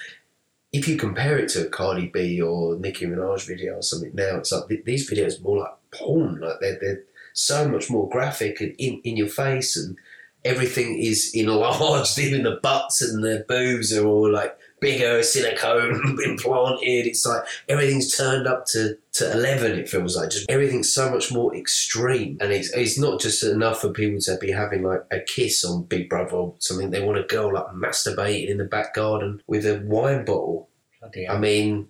if you compare it to a Cardi B or Nicki Minaj video or something now, it's like th- these videos are more like porn. Like they're they're so much more graphic and in, in your face, and everything is enlarged. Even the butts and the boobs are all like bigger, silicone implanted. It's like everything's turned up to, to eleven. It feels like just everything's so much more extreme, and it's it's not just enough for people to be having like a kiss on Big Brother or something. They want a girl like masturbating in the back garden with a wine bottle. Bloody I mean,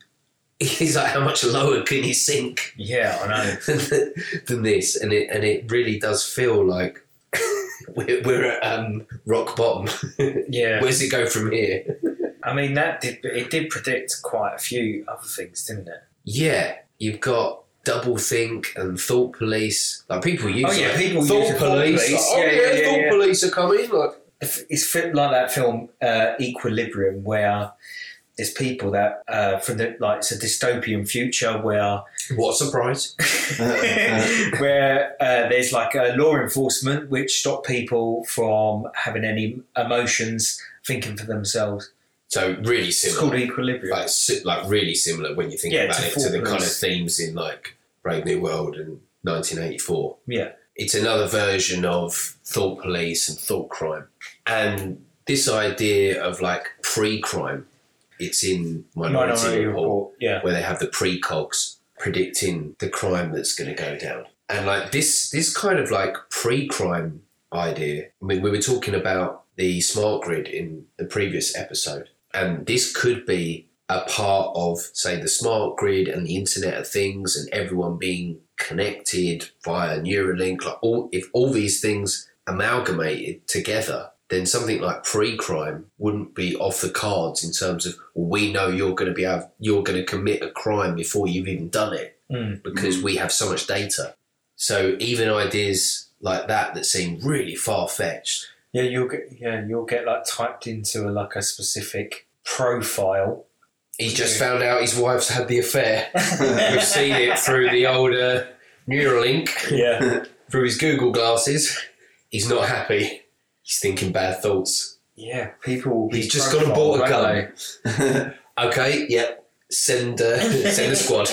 he's like, how much lower can you sink yeah, I know. than this? And it and it really does feel like we're, we're at um, rock bottom. Yeah, Where's it go from here? I mean that did it did predict quite a few other things, didn't it? Yeah, you've got double think and thought police. Like people use Oh, yeah, like, people thought use thought police. police. Like, oh Yeah, yeah, yeah, thought yeah. police are coming. Like It's it's fit like that film uh, Equilibrium, where there's people that uh, from the like it's a dystopian future where what a surprise! where uh, there's like a law enforcement which stop people from having any emotions, thinking for themselves. So really similar. It's called Equilibrium. like si- like really similar when you think Yeah, about it to the kind of themes in like Brave New World and 1984. Yeah. It's another version of thought police and thought crime, and this idea of like pre-crime. It's in Minority, Minority Report, Report. Yeah. where they have the precogs predicting the crime that's going to go down, and like this this kind of like pre-crime idea. I mean, we were talking about the smart grid in the previous episode, and this could be a part of, say, the smart grid and the Internet of Things, and everyone being connected via Neuralink. Like all, if all these things amalgamated together, then something like pre-crime wouldn't be off the cards in terms of well, we know you're going to be able, you're going to commit a crime before you've even done it Mm. because we have so much data. So even ideas like that that seem really far fetched. Yeah, you'll get yeah, you'll get like typed into a, like a specific profile. He just found out his wife's had the affair. We've seen it through the older Neuralink, yeah. through his Google glasses. He's not happy. He's thinking bad thoughts. Yeah, people He's just gone and bought a gun. Okay, yep. Send uh, send a squad.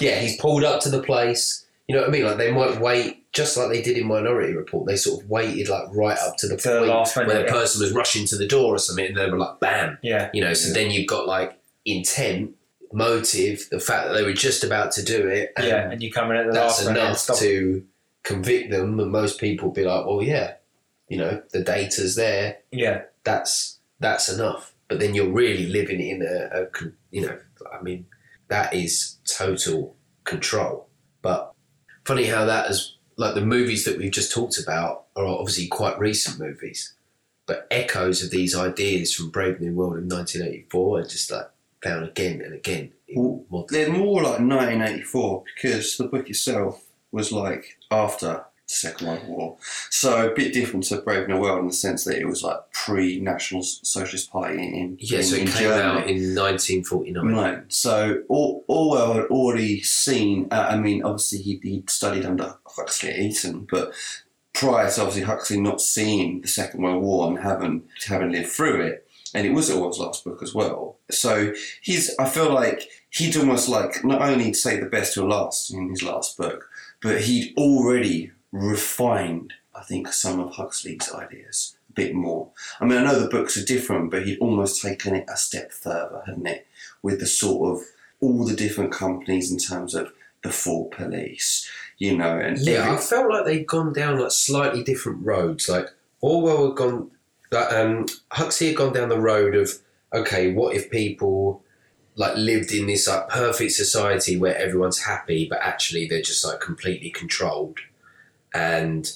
yeah, he's pulled up to the place. You know what I mean? Like they might wait, just like they did in Minority Report. They sort of waited like right up to the To the point where minute, the yeah. person was rushing to the door or something, and they were like, "Bam!" Yeah, You know. So Yeah. then you've got like intent, motive, the fact that they were just about to do it. And yeah, and you come in at the that's last enough to convict them. And most people be like, "Well, yeah, you know, the data's there. Yeah, That's that's enough." But then you're really living in a, a you know, I mean, that is total control. But funny how that is like the movies that we've just talked about are obviously quite recent movies, but echoes of these ideas from Brave New World in 1984 are just like found again and again. Well, They're more like 1984 because the book itself was like after the Second World War. So a bit different to Brave New World in the sense that it was like pre-National Socialist Party in, yeah, in, so it in came Germany. out in 1949. Right. So Or- Orwell had already seen. Uh, I mean, obviously he he'd studied under Huxley at Eton, but prior to obviously Huxley not seeing the Second World War and having having lived through it, and it was Orwell's last book as well. So he's. I feel like he'd almost like not only say the best till last in his last book, but he'd already refined. I think some of Huxley's ideas a bit more. I mean, I know the books are different, but he'd almost taken it a step further, hadn't it? with the sort of all the different companies in terms of the four Police, you know, and Yeah, I felt like they'd gone down like slightly different roads. Like Orwell had gone, like, um, Huxley had gone down the road of okay, what if people like lived in this like perfect society where everyone's happy, but actually they're just like completely controlled, and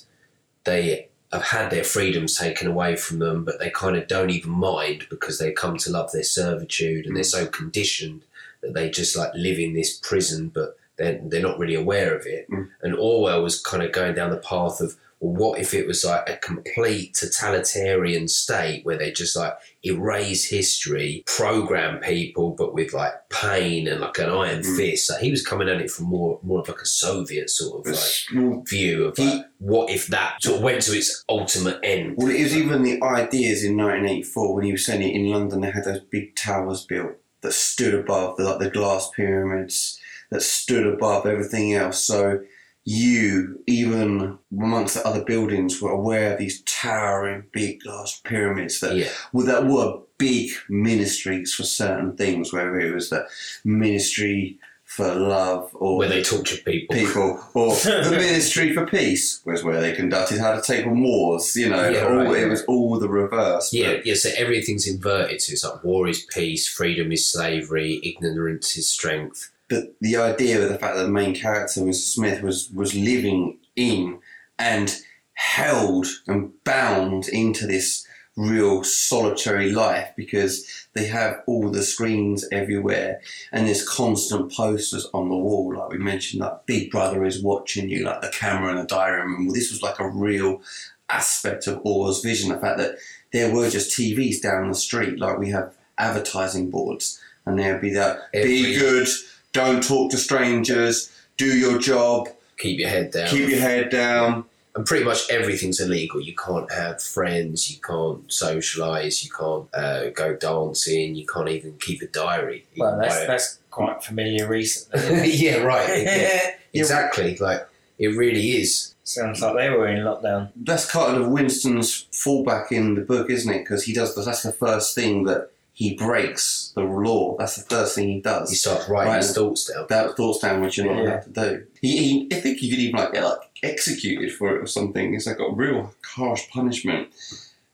they have had their freedoms taken away from them, but they kind of don't even mind because they come to love their servitude and they're so conditioned that they just like live in this prison, but they're, they're not really aware of it. Mm. And Orwell was kind of going down the path of well, what if it was like a complete totalitarian state where they just like erase history, program people, but with like pain and like an iron Mm. fist? So he was coming at it from more more of like a Soviet sort of like view of like, what if that sort of went to its ultimate end. Well, it was even the ideas in 1984 when he was saying it in London. They had those big towers built that stood above the like the glass pyramids that stood above everything else. So you, even amongst the other buildings, were aware of these towering big glass pyramids that Yeah, well, that were big ministries for certain things. Whether it was the ministry for love or where they tortured people. people, or the Ministry for Peace was where they conducted how to take on wars. You know, Yeah, all, right, it yeah. was all the reverse. but- Yeah, yeah. So everything's inverted. So it's like war is peace, freedom is slavery, ignorance is strength. But the idea of the fact that the main character, Mr. Smith, was was living in and held and bound into this real solitary life because they have all the screens everywhere and there's constant posters on the wall like we mentioned like big brother is watching you like the camera and the diary room well, this was like a real aspect of Orr's vision the fact that there were just TVs down the street like we have advertising boards and there'd be that be good don't talk to strangers do your job Keep your head down. keep your head down and pretty much everything's illegal. You can't have friends, you can't socialise, you can't uh, go dancing, you can't even keep a diary. Well, that's Right. that's quite familiar recently. yeah, right. Yeah, exactly. Like it really is. Sounds like they were in lockdown. that's kind of Winston's fallback in the book, isn't it? Because he does that's the first thing that he breaks the law. That's the first thing he does. He starts writing Right. his thoughts down. that thoughts down which you're not Yeah. allowed to do. He, he, I think he could even like get like executed for it or something. It's like a real harsh punishment,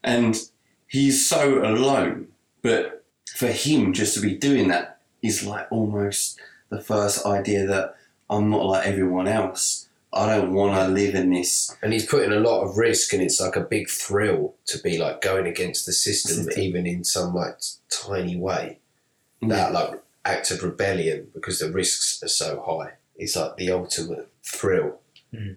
and he's so alone. But for him, just to be doing that is like almost the first idea that I'm not like everyone else. I don't want to live in this. And he's putting a lot of risk, and it's like a big thrill to be like going against the system, even in some like tiny way. That like act of rebellion because the risks are so high. It's like the ultimate thrill. Mm.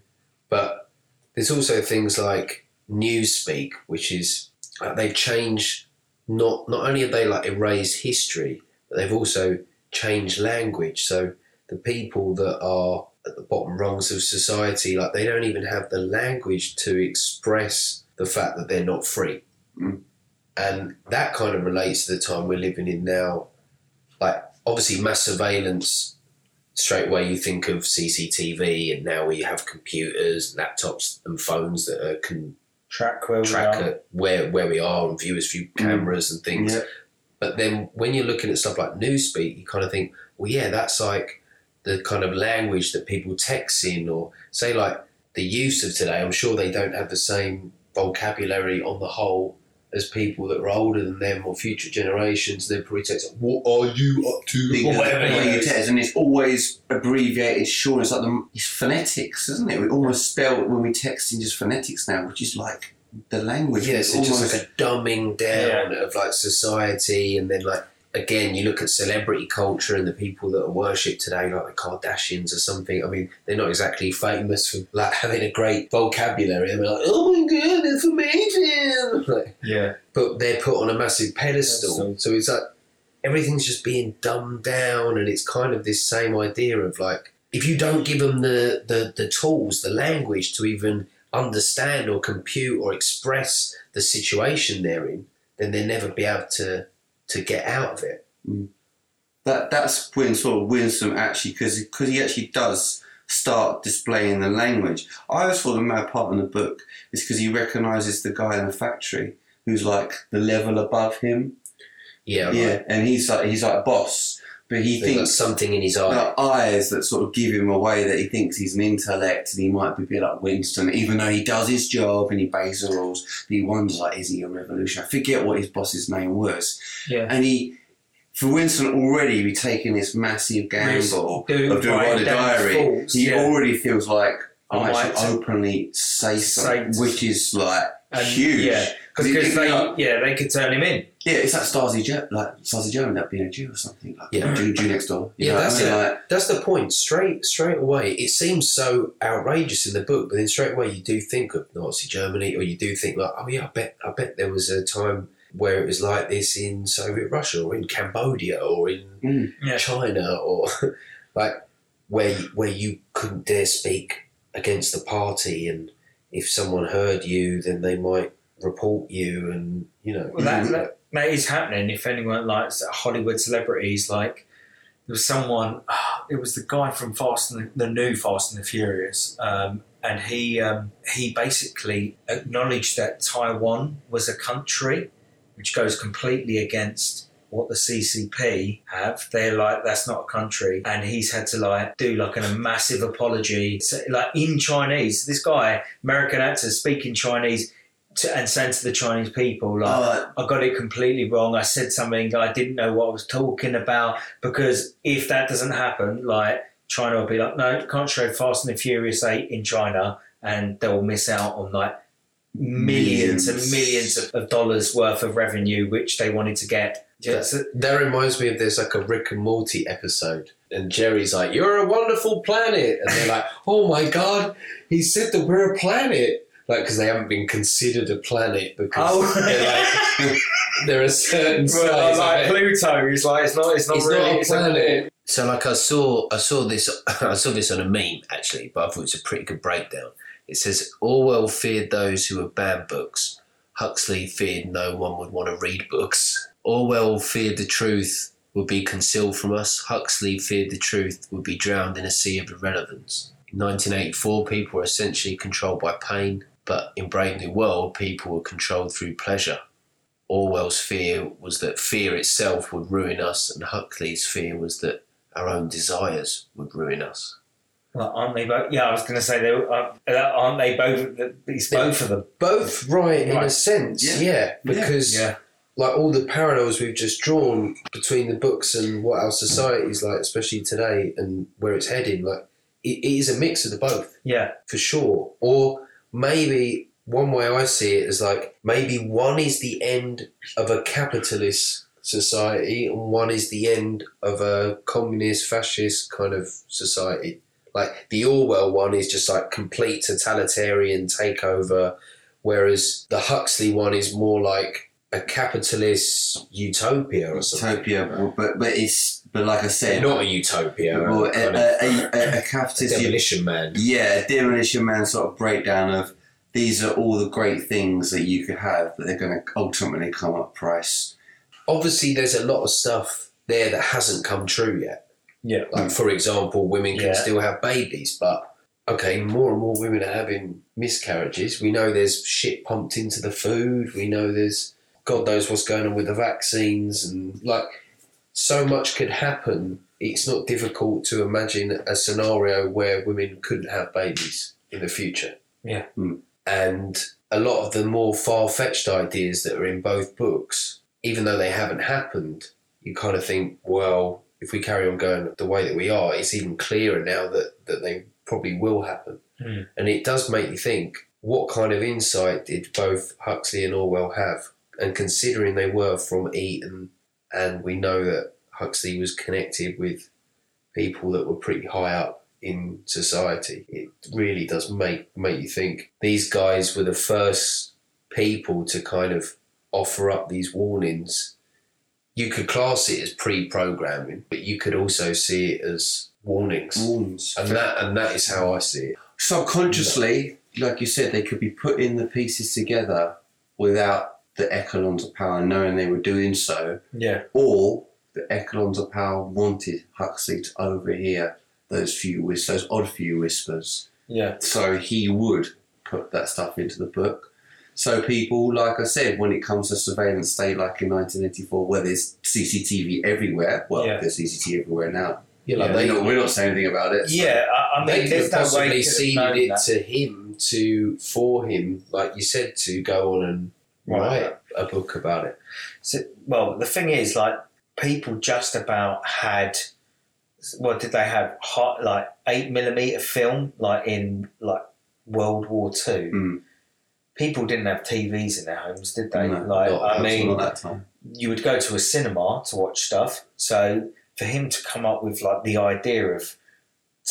But there's also things like newspeak, which is uh, they've changed. Not not only have they like erased history, but they've also changed language. So the people that are at the bottom rungs of society, like they don't even have the language to express the fact that they're not free. Mm. And that kind of relates to the time we're living in now. Like obviously mass surveillance, straight away you think of CCTV and now we have computers, laptops and phones that are can Track where we are. where, where we are and view us through cameras and things. Yeah. But then when you're looking at stuff like Newspeak, you kind of think, well, yeah, that's like the kind of language that people text in, or say like the use of today. I'm sure they don't have the same vocabulary on the whole as people that are older than them or future generations. They're probably text, what are you up to? Because or whatever. the you you know. text, and it's always abbreviated short. It's like the it's phonetics, isn't it? We almost spell when we text in just phonetics now, which is like the language. Yes, It's it's just like a dumbing down of like society, and then like again, you look at celebrity culture and the people that are worshipped today, like the Kardashians or something. I mean, they're not exactly famous for like having a great vocabulary. They're like, oh my god, it's amazing! Like, Yeah. but they're put on a massive pedestal, Pedestal. so it's like everything's just being dumbed down, and it's kind of this same idea of like if you don't give them the the, the tools, the language to even understand or compute or express the situation they're in, then they'll never be able to to get out of it. Mm. that that's when sort of Winston actually because because he actually does start displaying the language. I always thought the mad part in the book is because he recognises the guy in the factory who's like the level above him. Yeah, yeah, right. and he's like he's like boss, but he There's like thinks something in his eye. the eyes that sort of give him away that he thinks he's an intellect and he might be a bit like Winston, even though he does his job and he obeys the rules. But he wonders, like, is he a revolutionary? I forget what his boss's name was. Yeah. And he, for Winston already be taking this massive gamble Do- of doing write a diary, thoughts, he yeah. already feels like I I might might openly say say- something, which is like And, Huge. Yeah, Because because they, think, yeah, they could turn him in. yeah, it's like Stasi, Ger- like Stasi German, that being a Jew or something. Like, Yeah. Jew, Jew next door. You Yeah, know that's I mean? it. Like, That's the point. Straight straight away, it seems so outrageous in the book, but then straight away you do think of Nazi Germany, or you do think like, oh yeah, I bet I bet there was a time where it was like this in Soviet Russia, or in Cambodia, or in Mm. Yeah. China, or like where where you couldn't dare speak against the party, and if someone heard you, then they might report you, and you know. Well, that, that, that is happening. If anyone likes Hollywood celebrities, like there was someone, it was the guy from Fast and the, the new Fast and the Furious, um, and he um, he basically acknowledged that Taiwan was a country, which goes completely against what the CCP have. They're like that's not a country, and he's had to like do like a massive apology, so, like in Chinese. This guy, American actor, speaking Chinese. To, and saying to the Chinese people, like, uh, I got it completely wrong. I said something I didn't know what I was talking about because if that doesn't happen, like China will be like, no, can't show Fast and the Furious Eight in China, and they'll miss out on like millions and Millions. millions of, of dollars worth of revenue which they wanted to get. Yeah, so- That reminds me of there's like a Rick and Morty episode, and Jerry's like, "You're a wonderful planet," and they're like, "Oh my god, he said that we're a planet." Like, because they haven't been considered a planet because Oh. they're like, they're a certain size. Well, like like, Pluto, it's like it's not. It's not it's really. not a it's planet. So, like, I saw, I saw this, I saw this on a meme actually, but I thought it was a pretty good breakdown. It says Orwell feared those who would ban books. Huxley feared no one would want to read books. Orwell feared the truth would be concealed from us. Huxley feared the truth would be drowned in a sea of irrelevance. In 1984, people were essentially controlled by pain, but in Brave New World, people were controlled through pleasure. Orwell's fear was that fear itself would ruin us, and Huxley's fear was that our own desires would ruin us. Well, aren't they both? Yeah, I was going to say they uh, aren't they both? It's both of them. Both right in a sense, Yeah. yeah, because Yeah, like all the parallels we've just drawn between the books and what our society is like, especially today, and where it's heading, like it, it is a mix of the both yeah, for sure. Or maybe one way I see it is like maybe one is the end of a capitalist society and one is the end of a communist fascist kind of society. Like the Orwell one is just like complete totalitarian takeover, whereas the Huxley one is more like a capitalist utopia or something. utopia, but but it's but like I said, Not a utopia, well, a, a, a, a, a capitalist demolition man. Yeah, a demolition man sort of breakdown of these are all the great things that you could have, but they're going to ultimately come up price. Obviously, there's a lot of stuff there that hasn't come true yet. yeah. Like, hmm. for example, women can Yeah. still have babies, but okay, more and more women are having miscarriages. We know there's shit pumped into the food. We know there's God knows what's going on with the vaccines, and like so much could happen. It's not difficult to imagine a scenario where women couldn't have babies in the future. Yeah. Hmm. And a lot of the more far fetched ideas that are in both books, even though they haven't happened, you kind of think, well, if we carry on going the way that we are, it's even clearer now that, that they probably will happen. Hmm. And it does make you think, what kind of insight did both Huxley and Orwell have? And considering they were from Eton, and we know that Huxley was connected with people that were pretty high up in society, it really does make make you think. These guys were the first people to kind of offer up these warnings. You could class it as pre-programming, but you could also see it as warnings, Warns. and that and that is how I see it. Subconsciously, like you said, they could be putting the pieces together without the echelons of power knowing they were doing so, Yeah, or the echelons of power wanted Huxley to overhear those few whis- those odd few whispers. yeah, so he would put that stuff into the book. So people, like I said, when it comes to surveillance state, like in 1984, where there's CCTV everywhere, well, Yeah. there's CCTV everywhere now. Yeah, like Yeah, they, we're, not, we're not saying anything about it. yeah. I, I they mean, could there's have no way possibly you could have seeded it that. to him to for him, like you said, to go on and. Write a book about it. So, well, the thing is, like, people just about had. What did they have? Hot, like eight millimeter film, like in like World War Two, Mm. people didn't have TVs in their homes, did they? No, like, not- I mean, that time. you would go to a cinema to watch stuff. So for him to come up with like the idea of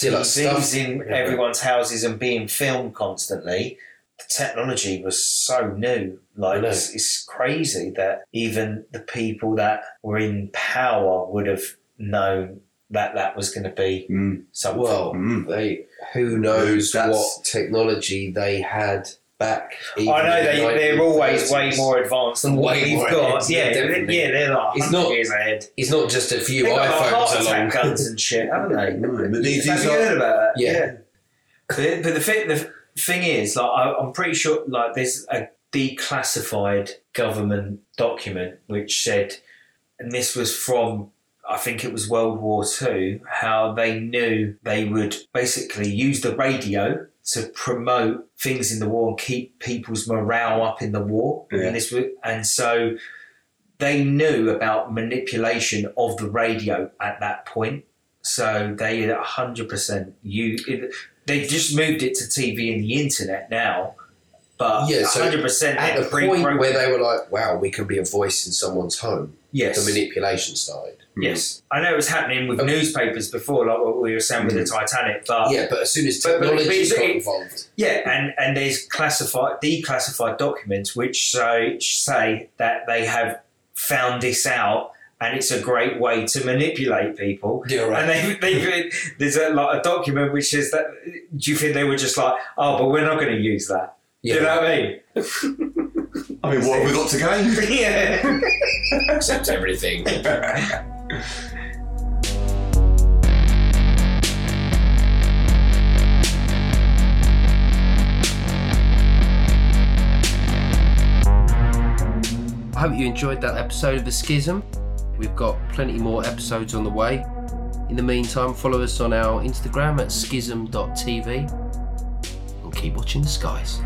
like TVs stuff- in yeah. everyone's houses and being filmed constantly, the technology was so new. Like it's, it's crazy that even the people that were in power would have known that that was going to be Mm. something. Well, Mm. they who knows That's- what technology they had back. I know in they, the they're always way more advanced than what Way we've got. ahead, yeah, yeah, definitely. yeah, they're like It's 100 not- years ahead. It's not just a few They've got heart iPhones attack along. guns and shit, haven't they? No, but these, Have you heard about that? Yeah. But, but the thing, the thing is, like, I, I'm pretty sure, like, there's a declassified government document which said, and this was from, I think it was World War Two, how they knew they would basically use the radio to promote things in the war and keep people's morale up in the war. Yeah. And this was, and so they knew about manipulation of the radio at that point. So they had hundred percent you. They've just moved it to TV and the internet now, but Yeah, so hundred percent At the point where they were like, "Wow, we can be a voice in someone's home," yes, the manipulation started. yes, I know it was happening with Okay. newspapers before, like what we were saying with the mm. Titanic, but Yeah, but as soon as technology got involved, Yeah, and, and there's classified, declassified documents which say, say that they have found this out, and it's a great way to manipulate people. yeah, right. And they, they, there's a, like, a document which says that. Do you think they were just like, oh, but we're not going to use that? Yeah, Do you know what I mean? I mean, what have we got to gain? yeah. accept everything. I hope you enjoyed that episode of The Schism. We've got plenty more episodes on the way. In the meantime, follow us on our Instagram at schism.tv and keep watching the skies.